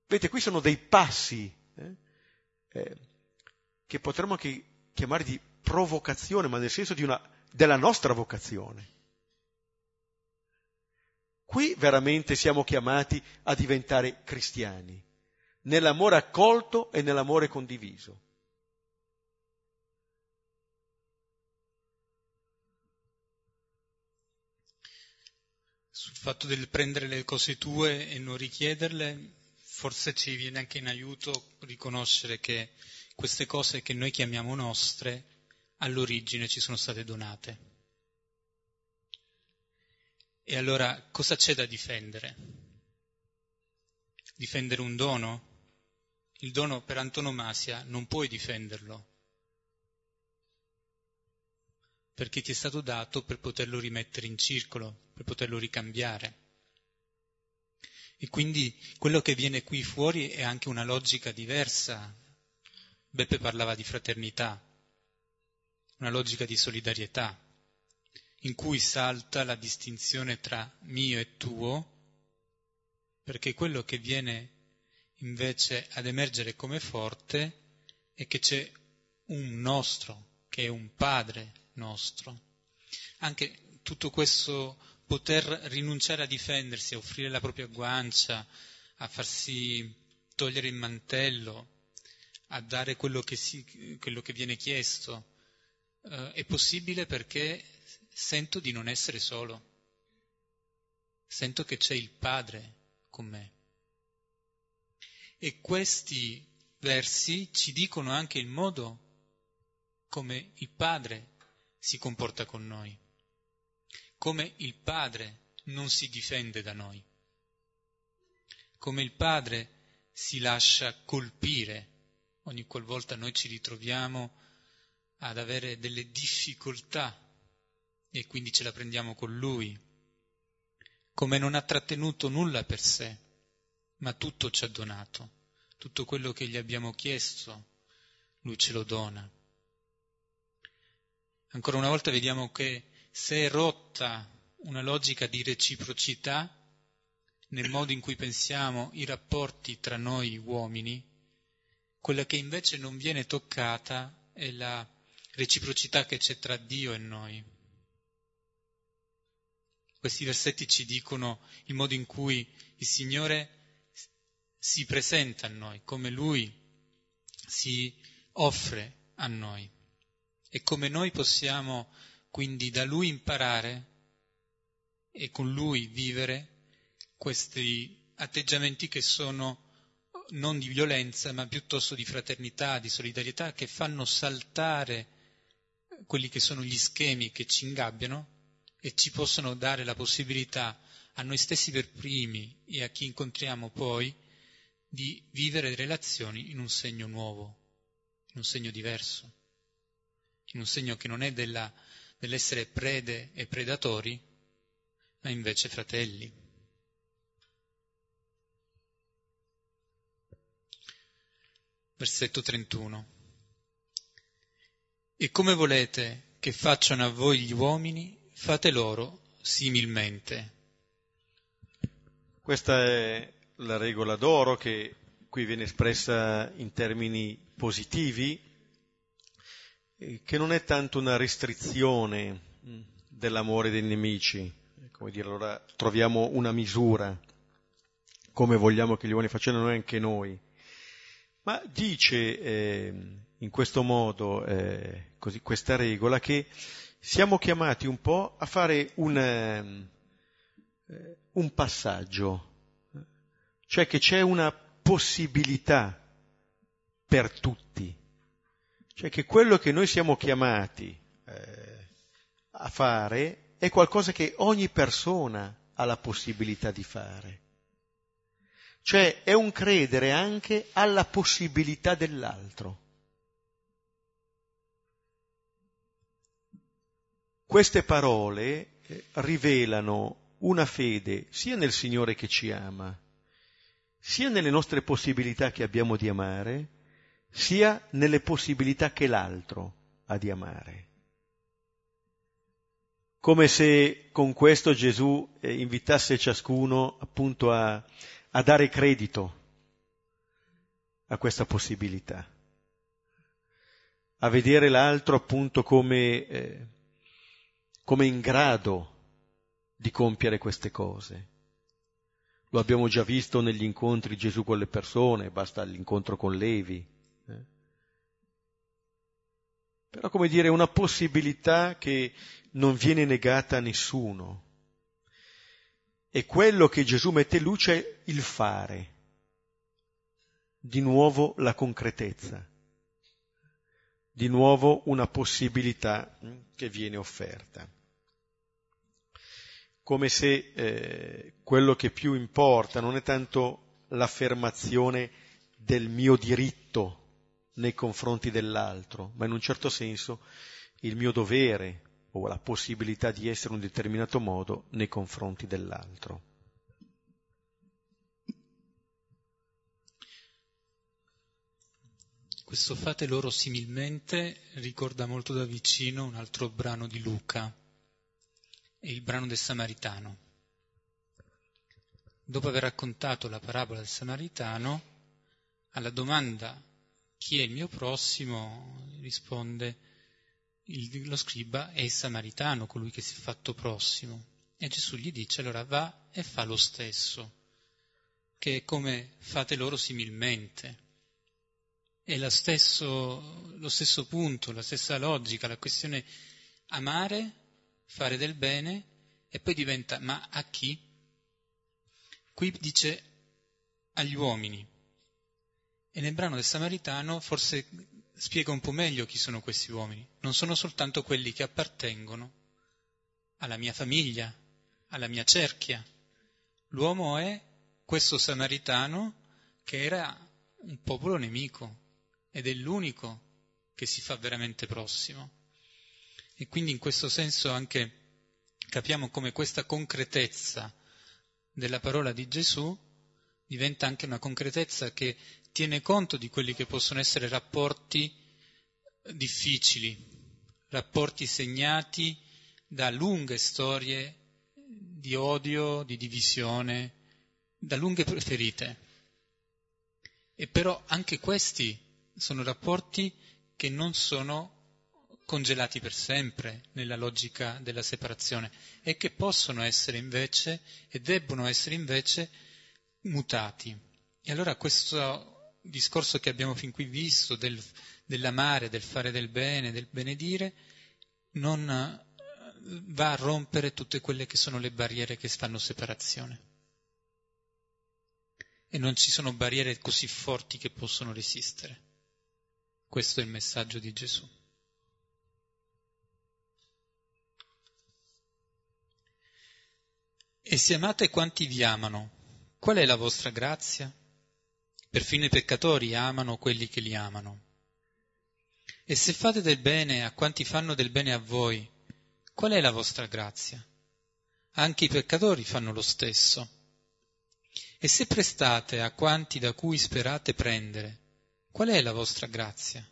Vedete, qui sono dei passi eh, eh, che potremmo anche chiamare di provocazione, ma nel senso una, della nostra vocazione. Qui veramente siamo chiamati a diventare cristiani, nell'amore accolto e nell'amore condiviso. Sul fatto del prendere le cose tue e non richiederle, forse ci viene anche in aiuto riconoscere che queste cose che noi chiamiamo nostre all'origine ci sono state donate. E allora cosa c'è da difendere? Difendere un dono? Il dono per antonomasia non puoi difenderlo, perché ti è stato dato per poterlo rimettere in circolo, per poterlo ricambiare. E quindi quello che viene qui fuori è anche una logica diversa. Beppe parlava di fraternità, una logica di solidarietà in cui salta la distinzione tra mio e tuo, perché quello che viene invece ad emergere come forte è che c'è un nostro, che è un padre nostro. Anche tutto questo poter rinunciare a difendersi, a offrire la propria guancia, a farsi togliere il mantello, a dare quello che, si, quello che viene chiesto, eh, è possibile perché sento di non essere solo, sento che c'è il Padre con me. E questi versi ci dicono anche il modo come il Padre si comporta con noi, come il Padre non si difende da noi, come il Padre si lascia colpire. Ogni qualvolta noi ci ritroviamo ad avere delle difficoltà e quindi ce la prendiamo con lui, come non ha trattenuto nulla per sé, ma tutto ci ha donato, tutto quello che gli abbiamo chiesto, lui ce lo dona. Ancora una volta vediamo che se è rotta una logica di reciprocità nel modo in cui pensiamo i rapporti tra noi uomini, quella che invece non viene toccata è la reciprocità che c'è tra Dio e noi. Questi versetti ci dicono il modo in cui il Signore si presenta a noi, come Lui si offre a noi e come noi possiamo quindi da Lui imparare e con Lui vivere questi atteggiamenti che sono non di violenza, ma piuttosto di fraternità, di solidarietà, che fanno saltare quelli che sono gli schemi che ci ingabbiano e ci possono dare la possibilità a noi stessi per primi e a chi incontriamo poi di vivere relazioni in un segno nuovo, in un segno diverso, in un segno che non è della, dell'essere prede e predatori, ma invece fratelli. Versetto 31. E come volete che facciano a voi gli uomini, fate loro similmente. Questa è la regola d'oro che qui viene espressa in termini positivi, che non è tanto una restrizione dell'amore dei nemici, come dire, allora troviamo una misura, come vogliamo che gli uomini facciano noi anche noi, ma dice eh, in questo modo eh, così, questa regola che siamo chiamati un po' a fare un, ehm, eh, un passaggio, cioè che c'è una possibilità per tutti, cioè che quello che noi siamo chiamati eh, a fare è qualcosa che ogni persona ha la possibilità di fare. Cioè è un credere anche alla possibilità dell'altro. Queste parole eh, rivelano una fede sia nel Signore che ci ama, sia nelle nostre possibilità che abbiamo di amare, sia nelle possibilità che l'altro ha di amare. Come se con questo Gesù eh, invitasse ciascuno appunto a, a dare credito, a questa possibilità, a vedere l'altro appunto come, eh, come in grado di compiere queste cose. Lo abbiamo già visto negli incontri Gesù con le persone, basta l'incontro con Levi. Però come dire, una possibilità che non viene negata a nessuno. E quello che Gesù mette in luce è il fare. Di nuovo la concretezza. Di nuovo una possibilità che viene offerta come se eh, quello che più importa non è tanto l'affermazione del mio diritto nei confronti dell'altro, ma in un certo senso il mio dovere o la possibilità di essere in un determinato modo nei confronti dell'altro. Questo fate loro similmente ricorda molto da vicino un altro brano di Luca, il brano del Samaritano. Dopo aver raccontato la parabola del Samaritano, alla domanda chi è il mio prossimo risponde il, lo scriba è il Samaritano, colui che si è fatto prossimo. E Gesù gli dice allora va e fa lo stesso, che è come fate loro similmente. È stesso, lo stesso punto, la stessa logica, la questione amare fare del bene e poi diventa ma a chi? Qui dice agli uomini. E nel brano del Samaritano forse spiega un po' meglio chi sono questi uomini. Non sono soltanto quelli che appartengono alla mia famiglia, alla mia cerchia. L'uomo è questo samaritano che era un popolo nemico ed è l'unico che si fa veramente prossimo. E quindi in questo senso anche capiamo come questa concretezza della parola di Gesù diventa anche una concretezza che tiene conto di quelli che possono essere rapporti difficili, rapporti segnati da lunghe storie di odio, di divisione, da lunghe preferite. E però anche questi sono rapporti che non sono congelati per sempre nella logica della separazione e che possono essere invece e debbono essere invece mutati. E allora questo discorso che abbiamo fin qui visto del, dell'amare, del fare del bene, del benedire, non eh, va a rompere tutte quelle che sono le barriere che fanno separazione. E non ci sono barriere così forti che possono resistere. Questo è il messaggio di Gesù. E se amate quanti vi amano, qual è la vostra grazia? Perfino i peccatori amano quelli che li amano. E se fate del bene a quanti fanno del bene a voi, qual è la vostra grazia? Anche i peccatori fanno lo stesso. E se prestate a quanti da cui sperate prendere, qual è la vostra grazia?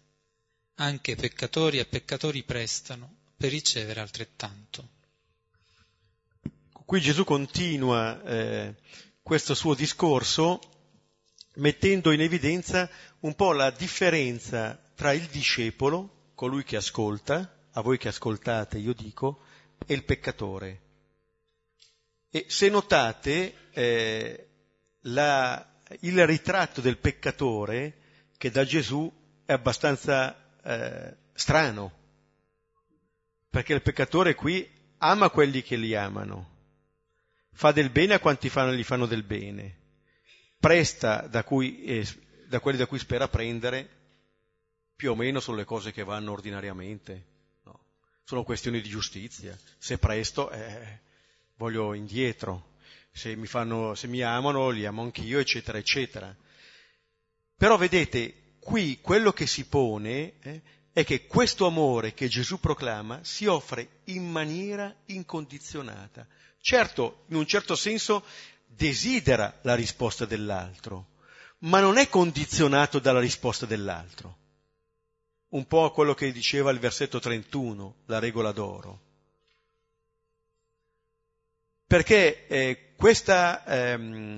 Anche peccatori a peccatori prestano per ricevere altrettanto. Qui Gesù continua eh, questo suo discorso mettendo in evidenza un po' la differenza tra il discepolo, colui che ascolta, a voi che ascoltate io dico, e il peccatore. E se notate eh, la, il ritratto del peccatore che da Gesù è abbastanza eh, strano, perché il peccatore qui ama quelli che li amano, fa del bene a quanti fanno, gli fanno del bene, presta da, cui, eh, da quelli da cui spera prendere, più o meno sono le cose che vanno ordinariamente, no? sono questioni di giustizia, se presto eh, voglio indietro, se mi, fanno, se mi amano li amo anch'io, eccetera, eccetera. Però vedete, qui quello che si pone eh, è che questo amore che Gesù proclama si offre in maniera incondizionata, Certo, in un certo senso desidera la risposta dell'altro, ma non è condizionato dalla risposta dell'altro. Un po' a quello che diceva il versetto 31, la regola d'oro. Perché eh, questa, ehm,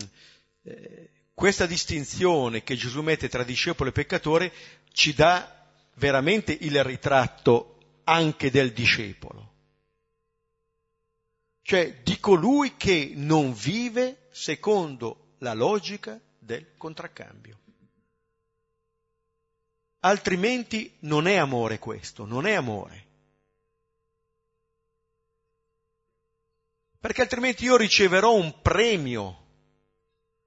eh, questa distinzione che Gesù mette tra discepolo e peccatore ci dà veramente il ritratto anche del discepolo. Cioè di colui che non vive secondo la logica del contraccambio. Altrimenti non è amore questo, non è amore. Perché altrimenti io riceverò un premio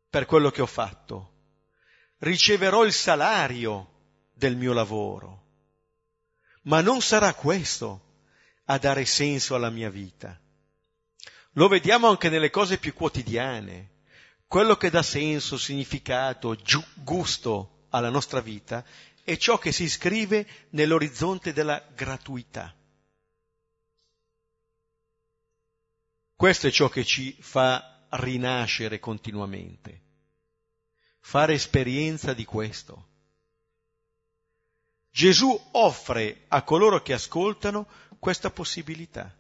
per quello che ho fatto, riceverò il salario del mio lavoro, ma non sarà questo a dare senso alla mia vita. Lo vediamo anche nelle cose più quotidiane. Quello che dà senso, significato, giu- gusto alla nostra vita è ciò che si iscrive nell'orizzonte della gratuità. Questo è ciò che ci fa rinascere continuamente, fare esperienza di questo. Gesù offre a coloro che ascoltano questa possibilità.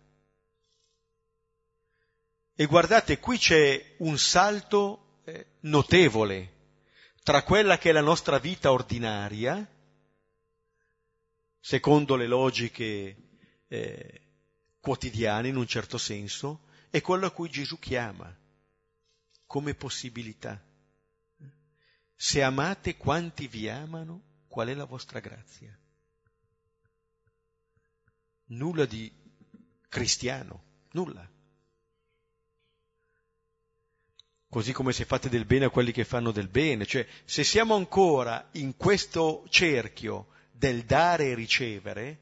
E guardate, qui c'è un salto eh, notevole tra quella che è la nostra vita ordinaria, secondo le logiche eh, quotidiane in un certo senso, e quello a cui Gesù chiama come possibilità. Se amate quanti vi amano, qual è la vostra grazia? Nulla di cristiano, nulla. Così come se fate del bene a quelli che fanno del bene, cioè se siamo ancora in questo cerchio del dare e ricevere,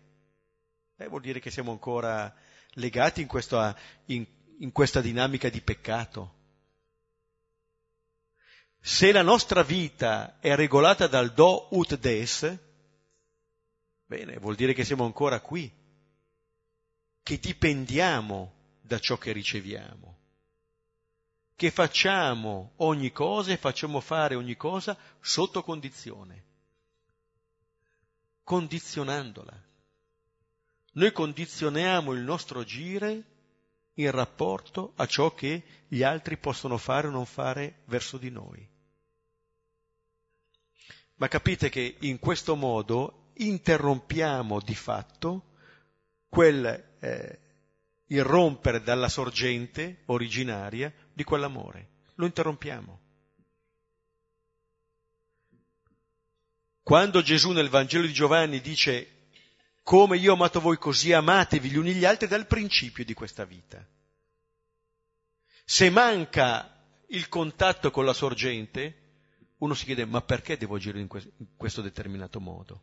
eh, vuol dire che siamo ancora legati in, questo, in, in questa dinamica di peccato. Se la nostra vita è regolata dal do ut des, bene, vuol dire che siamo ancora qui, che dipendiamo da ciò che riceviamo che facciamo ogni cosa e facciamo fare ogni cosa sotto condizione, condizionandola. Noi condizioniamo il nostro agire in rapporto a ciò che gli altri possono fare o non fare verso di noi. Ma capite che in questo modo interrompiamo di fatto quel eh, irrompere dalla sorgente originaria di quell'amore. Lo interrompiamo. Quando Gesù nel Vangelo di Giovanni dice come io ho amato voi così amatevi gli uni gli altri dal principio di questa vita. Se manca il contatto con la sorgente, uno si chiede ma perché devo agire in questo determinato modo?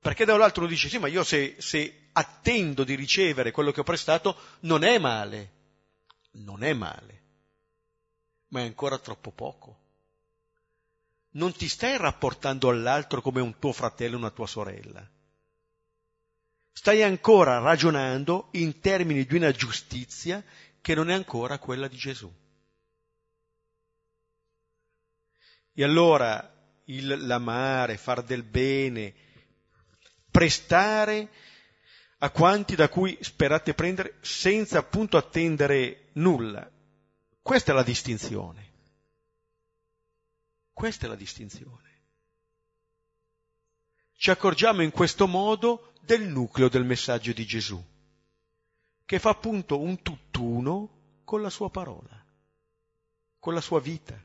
Perché da un lato uno dice sì, ma io se, se attendo di ricevere quello che ho prestato non è male, non è male, ma è ancora troppo poco. Non ti stai rapportando all'altro come un tuo fratello o una tua sorella. Stai ancora ragionando in termini di una giustizia che non è ancora quella di Gesù. E allora il, l'amare, far del bene, prestare a quanti da cui sperate prendere senza appunto attendere nulla. Questa è la distinzione. Questa è la distinzione. Ci accorgiamo in questo modo del nucleo del messaggio di Gesù, che fa appunto un tutt'uno con la sua parola, con la sua vita.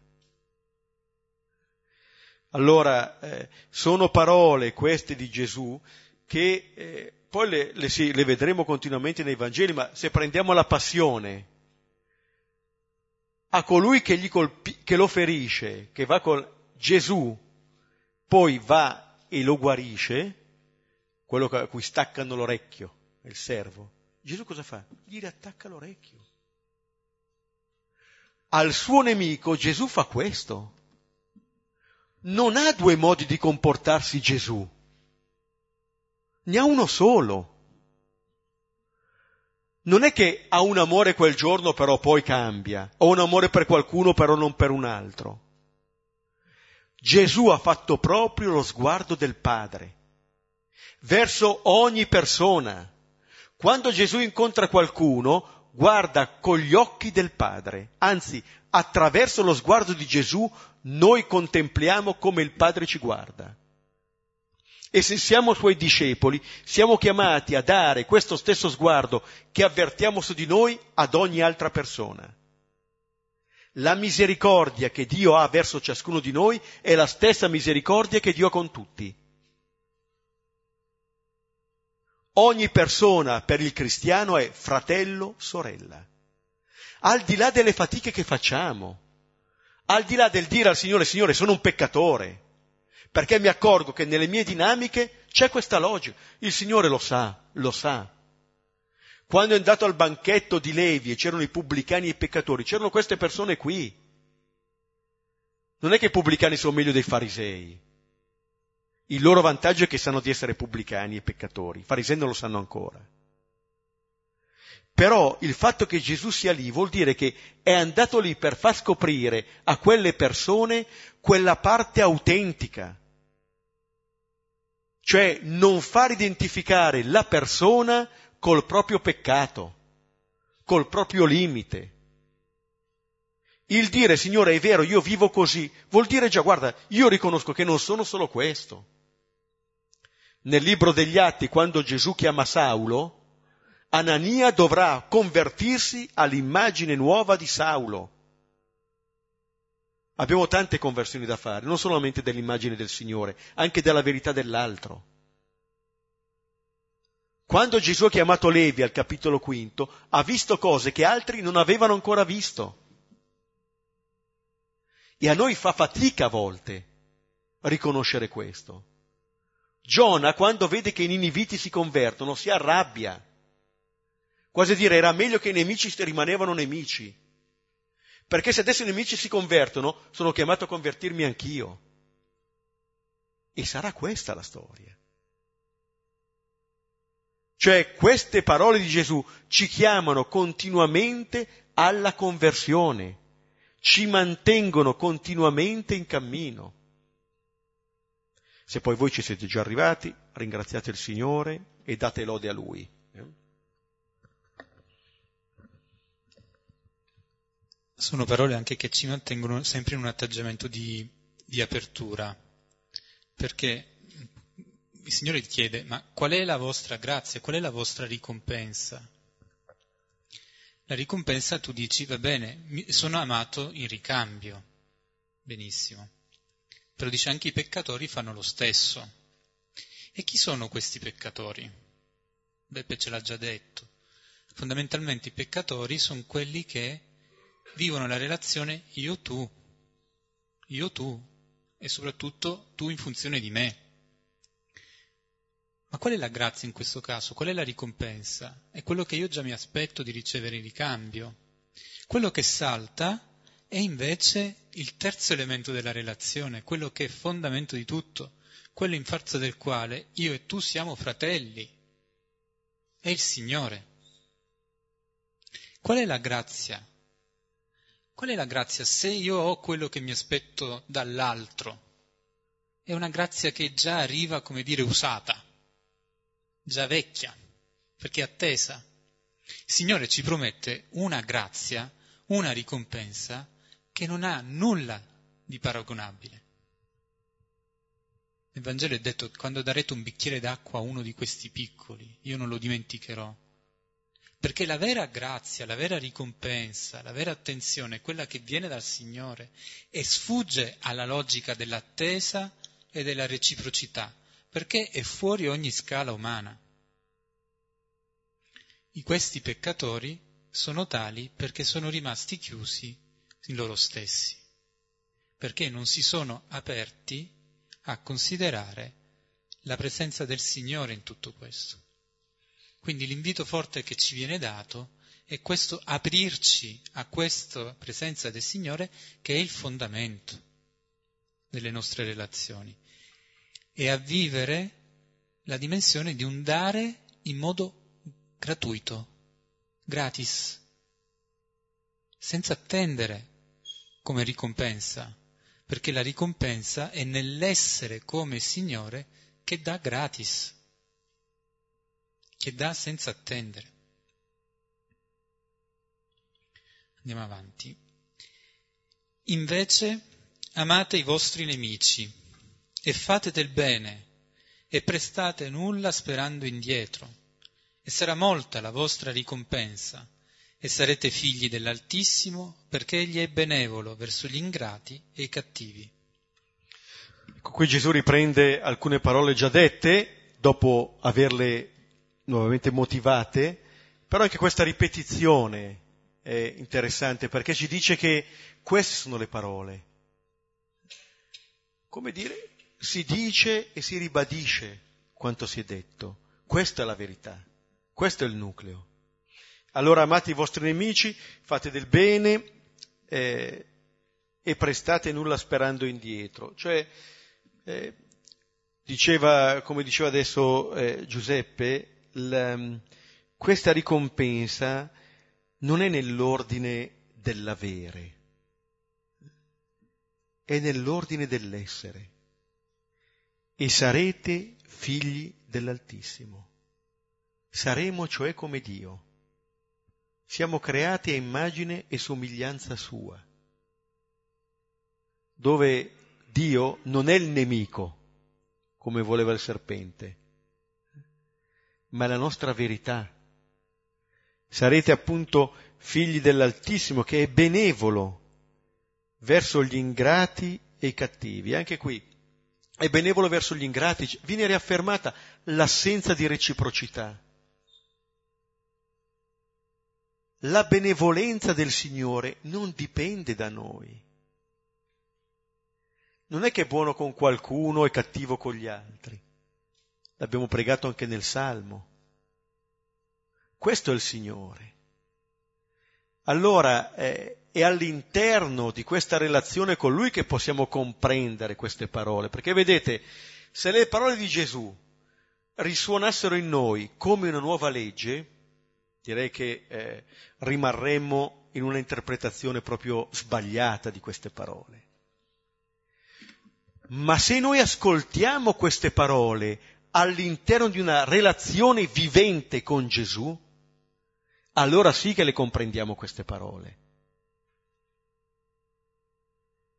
Allora, eh, sono parole queste di Gesù che eh, poi le, le, sì, le vedremo continuamente nei Vangeli, ma se prendiamo la passione, a colui che, colpi, che lo ferisce, che va con Gesù, poi va e lo guarisce, quello a cui staccano l'orecchio, il servo, Gesù cosa fa? Gli riattacca l'orecchio. Al suo nemico Gesù fa questo. Non ha due modi di comportarsi Gesù ne ha uno solo. Non è che ha un amore quel giorno però poi cambia, o un amore per qualcuno però non per un altro. Gesù ha fatto proprio lo sguardo del Padre verso ogni persona. Quando Gesù incontra qualcuno, guarda con gli occhi del Padre, anzi attraverso lo sguardo di Gesù noi contempliamo come il Padre ci guarda. E se siamo suoi discepoli, siamo chiamati a dare questo stesso sguardo che avvertiamo su di noi ad ogni altra persona. La misericordia che Dio ha verso ciascuno di noi è la stessa misericordia che Dio ha con tutti. Ogni persona per il cristiano è fratello, sorella. Al di là delle fatiche che facciamo, al di là del dire al Signore, Signore, sono un peccatore, perché mi accorgo che nelle mie dinamiche c'è questa logica. Il Signore lo sa, lo sa. Quando è andato al banchetto di Levi e c'erano i pubblicani e i peccatori, c'erano queste persone qui. Non è che i pubblicani sono meglio dei farisei. Il loro vantaggio è che sanno di essere pubblicani e peccatori. I farisei non lo sanno ancora. Però il fatto che Gesù sia lì vuol dire che è andato lì per far scoprire a quelle persone quella parte autentica cioè non far identificare la persona col proprio peccato, col proprio limite. Il dire, Signore, è vero, io vivo così, vuol dire già, guarda, io riconosco che non sono solo questo. Nel libro degli Atti, quando Gesù chiama Saulo, Anania dovrà convertirsi all'immagine nuova di Saulo. Abbiamo tante conversioni da fare, non solamente dell'immagine del Signore, anche della verità dell'altro. Quando Gesù ha chiamato Levi al capitolo quinto, ha visto cose che altri non avevano ancora visto. E a noi fa fatica a volte riconoscere questo. Giona, quando vede che i niniviti si convertono, si arrabbia. Quasi dire, era meglio che i nemici rimanevano nemici. Perché se adesso i nemici si convertono, sono chiamato a convertirmi anch'io. E sarà questa la storia. Cioè queste parole di Gesù ci chiamano continuamente alla conversione, ci mantengono continuamente in cammino. Se poi voi ci siete già arrivati, ringraziate il Signore e date lode a Lui. Sono parole anche che ci mantengono sempre in un atteggiamento di, di apertura, perché il Signore ti chiede, ma qual è la vostra grazia, qual è la vostra ricompensa? La ricompensa tu dici, va bene, sono amato in ricambio, benissimo, però dice anche i peccatori fanno lo stesso. E chi sono questi peccatori? Beppe ce l'ha già detto. Fondamentalmente i peccatori sono quelli che vivono la relazione io-tu, io-tu e soprattutto tu in funzione di me. Ma qual è la grazia in questo caso? Qual è la ricompensa? È quello che io già mi aspetto di ricevere in ricambio. Quello che salta è invece il terzo elemento della relazione, quello che è fondamento di tutto, quello in forza del quale io e tu siamo fratelli. È il Signore. Qual è la grazia? Qual è la grazia se io ho quello che mi aspetto dall'altro? È una grazia che già arriva, come dire, usata, già vecchia, perché è attesa. Il Signore ci promette una grazia, una ricompensa che non ha nulla di paragonabile. Nel Vangelo è detto quando darete un bicchiere d'acqua a uno di questi piccoli, io non lo dimenticherò. Perché la vera grazia, la vera ricompensa, la vera attenzione è quella che viene dal Signore e sfugge alla logica dell'attesa e della reciprocità, perché è fuori ogni scala umana. I questi peccatori sono tali perché sono rimasti chiusi in loro stessi, perché non si sono aperti a considerare la presenza del Signore in tutto questo. Quindi l'invito forte che ci viene dato è questo aprirci a questa presenza del Signore che è il fondamento delle nostre relazioni e a vivere la dimensione di un dare in modo gratuito, gratis, senza attendere come ricompensa, perché la ricompensa è nell'essere come Signore che dà gratis che dà senza attendere. Andiamo avanti. Invece amate i vostri nemici e fate del bene e prestate nulla sperando indietro e sarà molta la vostra ricompensa e sarete figli dell'Altissimo perché Egli è benevolo verso gli ingrati e i cattivi. Ecco, qui Gesù riprende alcune parole già dette, dopo averle nuovamente motivate, però anche questa ripetizione è interessante perché ci dice che queste sono le parole. Come dire, si dice e si ribadisce quanto si è detto. Questa è la verità, questo è il nucleo. Allora amate i vostri nemici, fate del bene eh, e prestate nulla sperando indietro. Cioè, eh, diceva, come diceva adesso eh, Giuseppe, la, questa ricompensa non è nell'ordine dell'avere, è nell'ordine dell'essere. E sarete figli dell'Altissimo. Saremo cioè come Dio. Siamo creati a immagine e somiglianza sua, dove Dio non è il nemico, come voleva il serpente, ma la nostra verità. Sarete appunto figli dell'Altissimo che è benevolo verso gli ingrati e i cattivi. Anche qui è benevolo verso gli ingrati, viene riaffermata l'assenza di reciprocità. La benevolenza del Signore non dipende da noi. Non è che è buono con qualcuno e cattivo con gli altri. L'abbiamo pregato anche nel Salmo. Questo è il Signore. Allora eh, è all'interno di questa relazione con Lui che possiamo comprendere queste parole, perché vedete, se le parole di Gesù risuonassero in noi come una nuova legge, direi che eh, rimarremmo in una interpretazione proprio sbagliata di queste parole. Ma se noi ascoltiamo queste parole all'interno di una relazione vivente con Gesù, allora sì che le comprendiamo queste parole.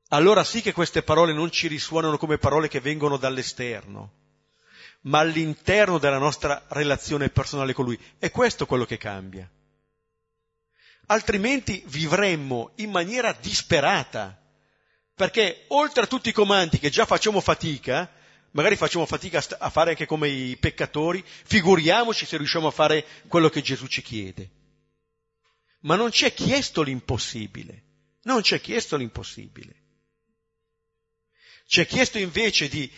Allora sì che queste parole non ci risuonano come parole che vengono dall'esterno, ma all'interno della nostra relazione personale con Lui. È questo quello che cambia. Altrimenti vivremmo in maniera disperata, perché oltre a tutti i comandi che già facciamo fatica, magari facciamo fatica a fare anche come i peccatori, figuriamoci se riusciamo a fare quello che Gesù ci chiede. Ma non ci è chiesto l'impossibile, non ci è chiesto l'impossibile. Ci è chiesto invece di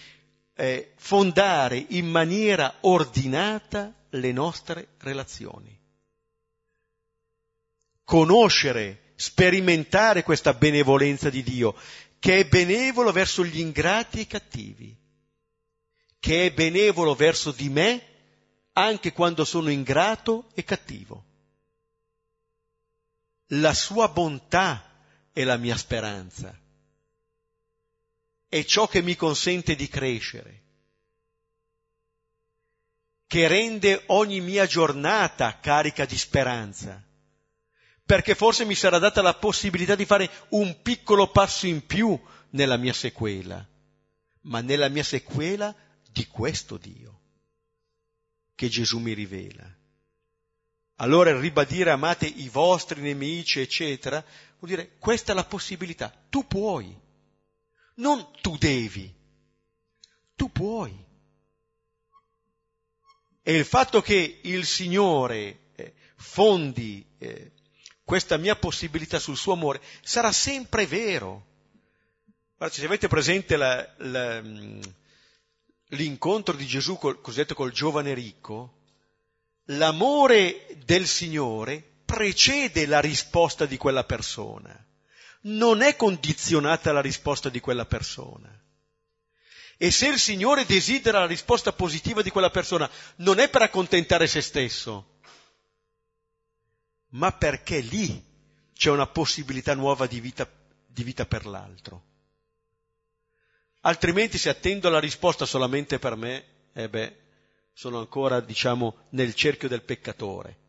eh, fondare in maniera ordinata le nostre relazioni. Conoscere, sperimentare questa benevolenza di Dio, che è benevolo verso gli ingrati e i cattivi, che è benevolo verso di me anche quando sono ingrato e cattivo. La sua bontà è la mia speranza. È ciò che mi consente di crescere, che rende ogni mia giornata carica di speranza, perché forse mi sarà data la possibilità di fare un piccolo passo in più nella mia sequela, ma nella mia sequela di questo Dio che Gesù mi rivela. Allora ribadire amate i vostri nemici, eccetera, vuol dire questa è la possibilità, tu puoi. Non tu devi, tu puoi. E il fatto che il Signore eh, fondi eh, questa mia possibilità sul suo amore sarà sempre vero. Guarda, se avete presente la, la, mm, l'incontro di Gesù col, cosiddetto col giovane ricco, l'amore del Signore precede la risposta di quella persona non è condizionata alla risposta di quella persona. E se il Signore desidera la risposta positiva di quella persona, non è per accontentare se stesso, ma perché lì c'è una possibilità nuova di vita, di vita per l'altro. Altrimenti se attendo la risposta solamente per me, eh beh, sono ancora, diciamo, nel cerchio del peccatore.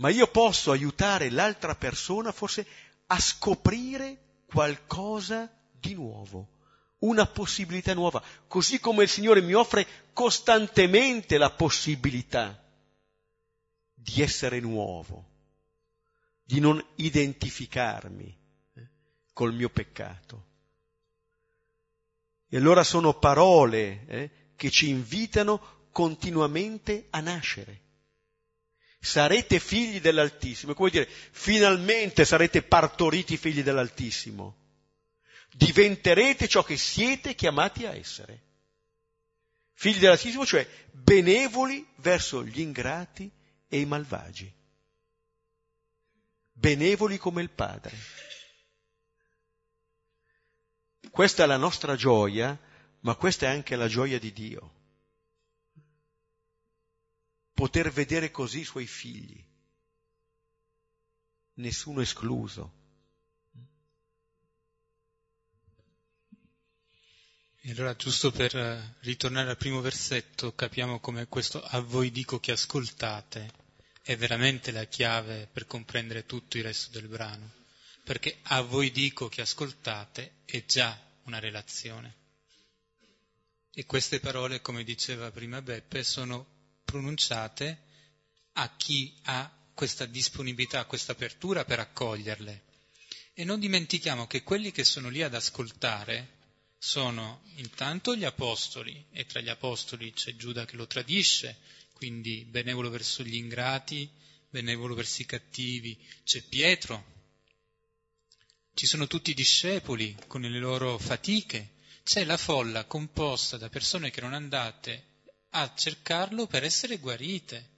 ma io posso aiutare l'altra persona forse a scoprire qualcosa di nuovo, una possibilità nuova, così come il Signore mi offre costantemente la possibilità di essere nuovo, di non identificarmi col mio peccato. E allora sono parole eh, che ci invitano continuamente a nascere sarete figli dell'Altissimo. Come dire, finalmente sarete partoriti figli dell'Altissimo. Diventerete ciò che siete chiamati a essere. Figli dell'Altissimo, cioè benevoli verso gli ingrati e i malvagi. Benevoli come il Padre. Questa è la nostra gioia, ma questa è anche la gioia di Dio. Poter vedere così i suoi figli, nessuno escluso. E allora, giusto per eh, ritornare al primo versetto, capiamo come questo a voi dico che ascoltate è veramente la chiave per comprendere tutto il resto del brano, perché a voi dico che ascoltate è già una relazione. E queste parole, come diceva prima Beppe, sono pronunciate a chi ha questa disponibilità, questa apertura per accoglierle. E non dimentichiamo che quelli che sono lì ad ascoltare sono intanto gli apostoli, e tra gli apostoli c'è Giuda che lo tradisce, quindi benevolo verso gli ingrati, benevolo verso i cattivi, c'è Pietro, ci sono tutti i discepoli con le loro fatiche, c'è la folla composta da persone che erano andate a cercarlo per essere guarite.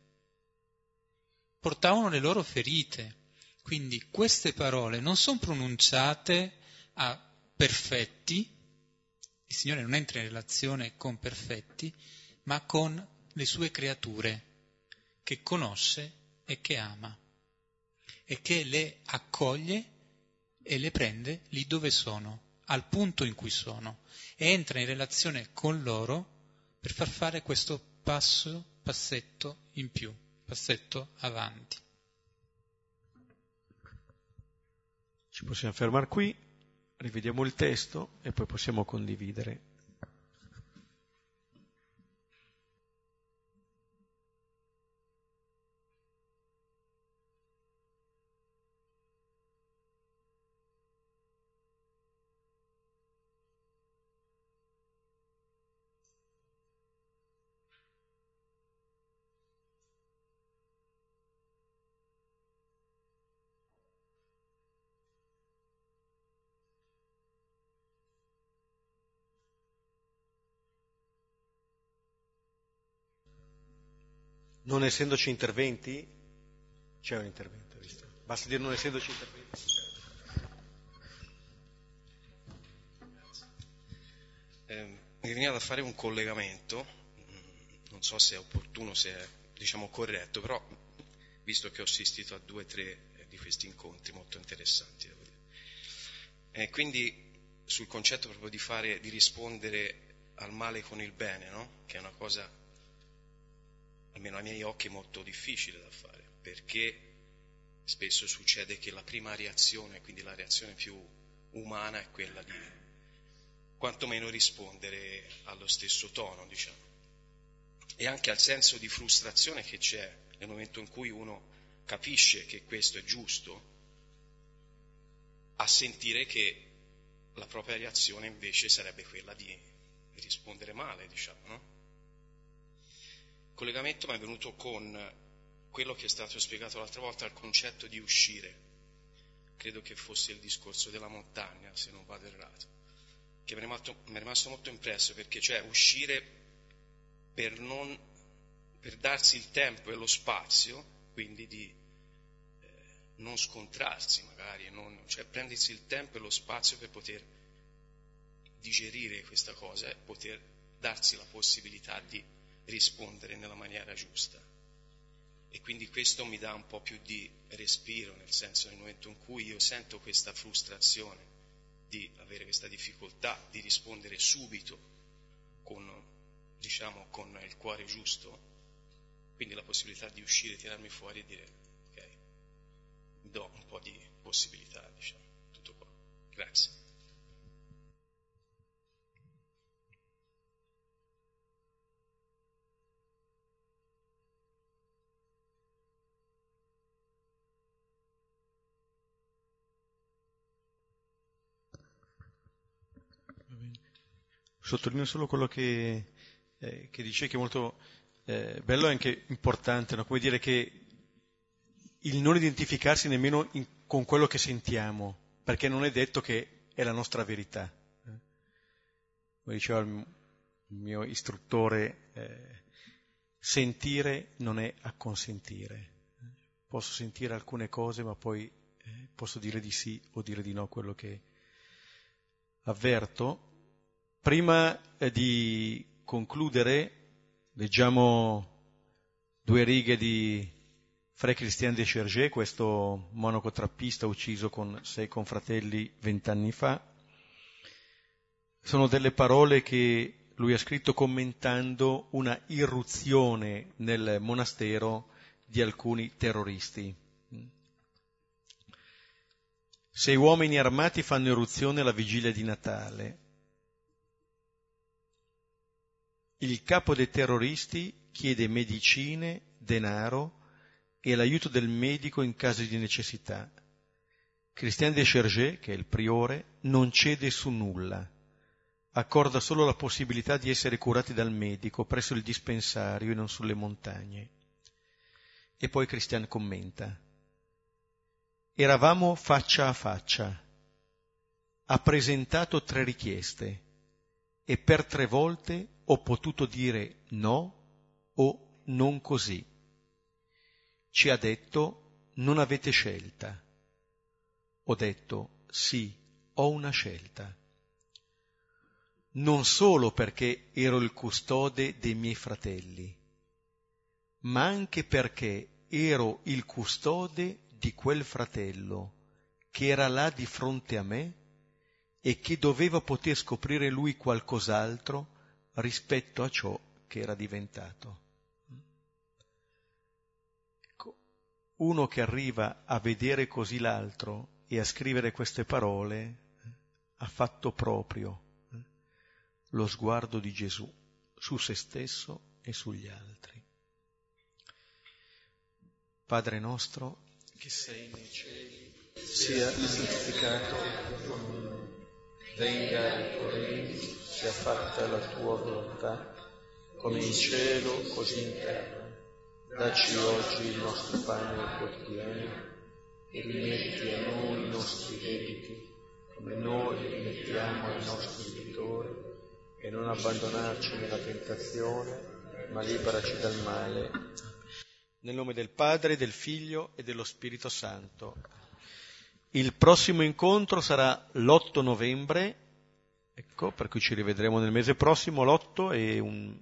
Portavano le loro ferite. Quindi queste parole non sono pronunciate a perfetti, il Signore non entra in relazione con perfetti, ma con le sue creature, che conosce e che ama, e che le accoglie e le prende lì dove sono, al punto in cui sono, e entra in relazione con loro per far fare questo passo, passetto in più, passetto avanti. Ci possiamo fermare qui, rivediamo il testo e poi possiamo condividere. Non essendoci interventi, c'è un intervento, visto? Basta dire non essendoci interventi. Eh, mi veniva da fare un collegamento, mm, non so se è opportuno, se è diciamo corretto, però visto che ho assistito a due o tre di questi incontri molto interessanti. Eh, quindi sul concetto proprio di fare, di rispondere al male con il bene, no? che è una cosa almeno ai miei occhi, molto difficile da fare, perché spesso succede che la prima reazione, quindi la reazione più umana, è quella di quantomeno rispondere allo stesso tono, diciamo. E anche al senso di frustrazione che c'è nel momento in cui uno capisce che questo è giusto, a sentire che la propria reazione invece sarebbe quella di rispondere male, diciamo, no? Collegamento mi è venuto con quello che è stato spiegato l'altra volta, il concetto di uscire. Credo che fosse il discorso della montagna, se non vado errato, che mi è rimasto, mi è rimasto molto impresso perché cioè uscire per, non, per darsi il tempo e lo spazio, quindi di eh, non scontrarsi magari, non, cioè prendersi il tempo e lo spazio per poter digerire questa cosa e poter darsi la possibilità di rispondere nella maniera giusta. E quindi questo mi dà un po' più di respiro, nel senso nel momento in cui io sento questa frustrazione di avere questa difficoltà di rispondere subito con, diciamo, con il cuore giusto, quindi la possibilità di uscire, tirarmi fuori e dire ok, do un po' di possibilità, diciamo, tutto qua. Grazie. Sottolineo solo quello che, eh, che dice che è molto eh, bello e anche importante, no? come dire che il non identificarsi nemmeno in, con quello che sentiamo, perché non è detto che è la nostra verità. Eh. Come diceva il mio istruttore, eh, sentire non è acconsentire. Posso sentire alcune cose, ma poi eh, posso dire di sì o dire di no a quello che avverto. Prima eh, di concludere, leggiamo due righe di Frère Christian de Chergé, questo monaco trappista ucciso con sei confratelli vent'anni fa. Sono delle parole che lui ha scritto commentando una irruzione nel monastero di alcuni terroristi. Sei uomini armati fanno irruzione alla vigilia di Natale. Il capo dei terroristi chiede medicine, denaro, e l'aiuto del medico in caso di necessità. Christian de Chergé, che è il priore, non cede su nulla, accorda solo la possibilità di essere curati dal medico presso il dispensario e non sulle montagne. E poi Christian commenta. Eravamo faccia a faccia. Ha presentato tre richieste e per tre volte ho potuto dire no o non così ci ha detto non avete scelta. Ho detto sì, ho una scelta. Non solo perché ero il custode dei miei fratelli, ma anche perché ero il custode di quel fratello che era là di fronte a me e che doveva poter scoprire lui qualcos'altro rispetto a ciò che era diventato. uno che arriva a vedere così l'altro e a scrivere queste parole ha fatto proprio eh, lo sguardo di Gesù su se stesso e sugli altri. Padre nostro, che sei nei cieli, sia santificato il tuo nome, venga il tuo regno, sia fatta la tua volontà, come in cielo così in terra. Dacci oggi il nostro pane quotidiano e rimetti a noi i nostri debiti, come noi rimettiamo ai nostri debitori, e non abbandonarci nella tentazione, ma liberaci dal male. Nel nome del Padre, del Figlio e dello Spirito Santo. Il prossimo incontro sarà l'8 novembre, ecco, per cui ci rivedremo nel mese prossimo, l'8 e un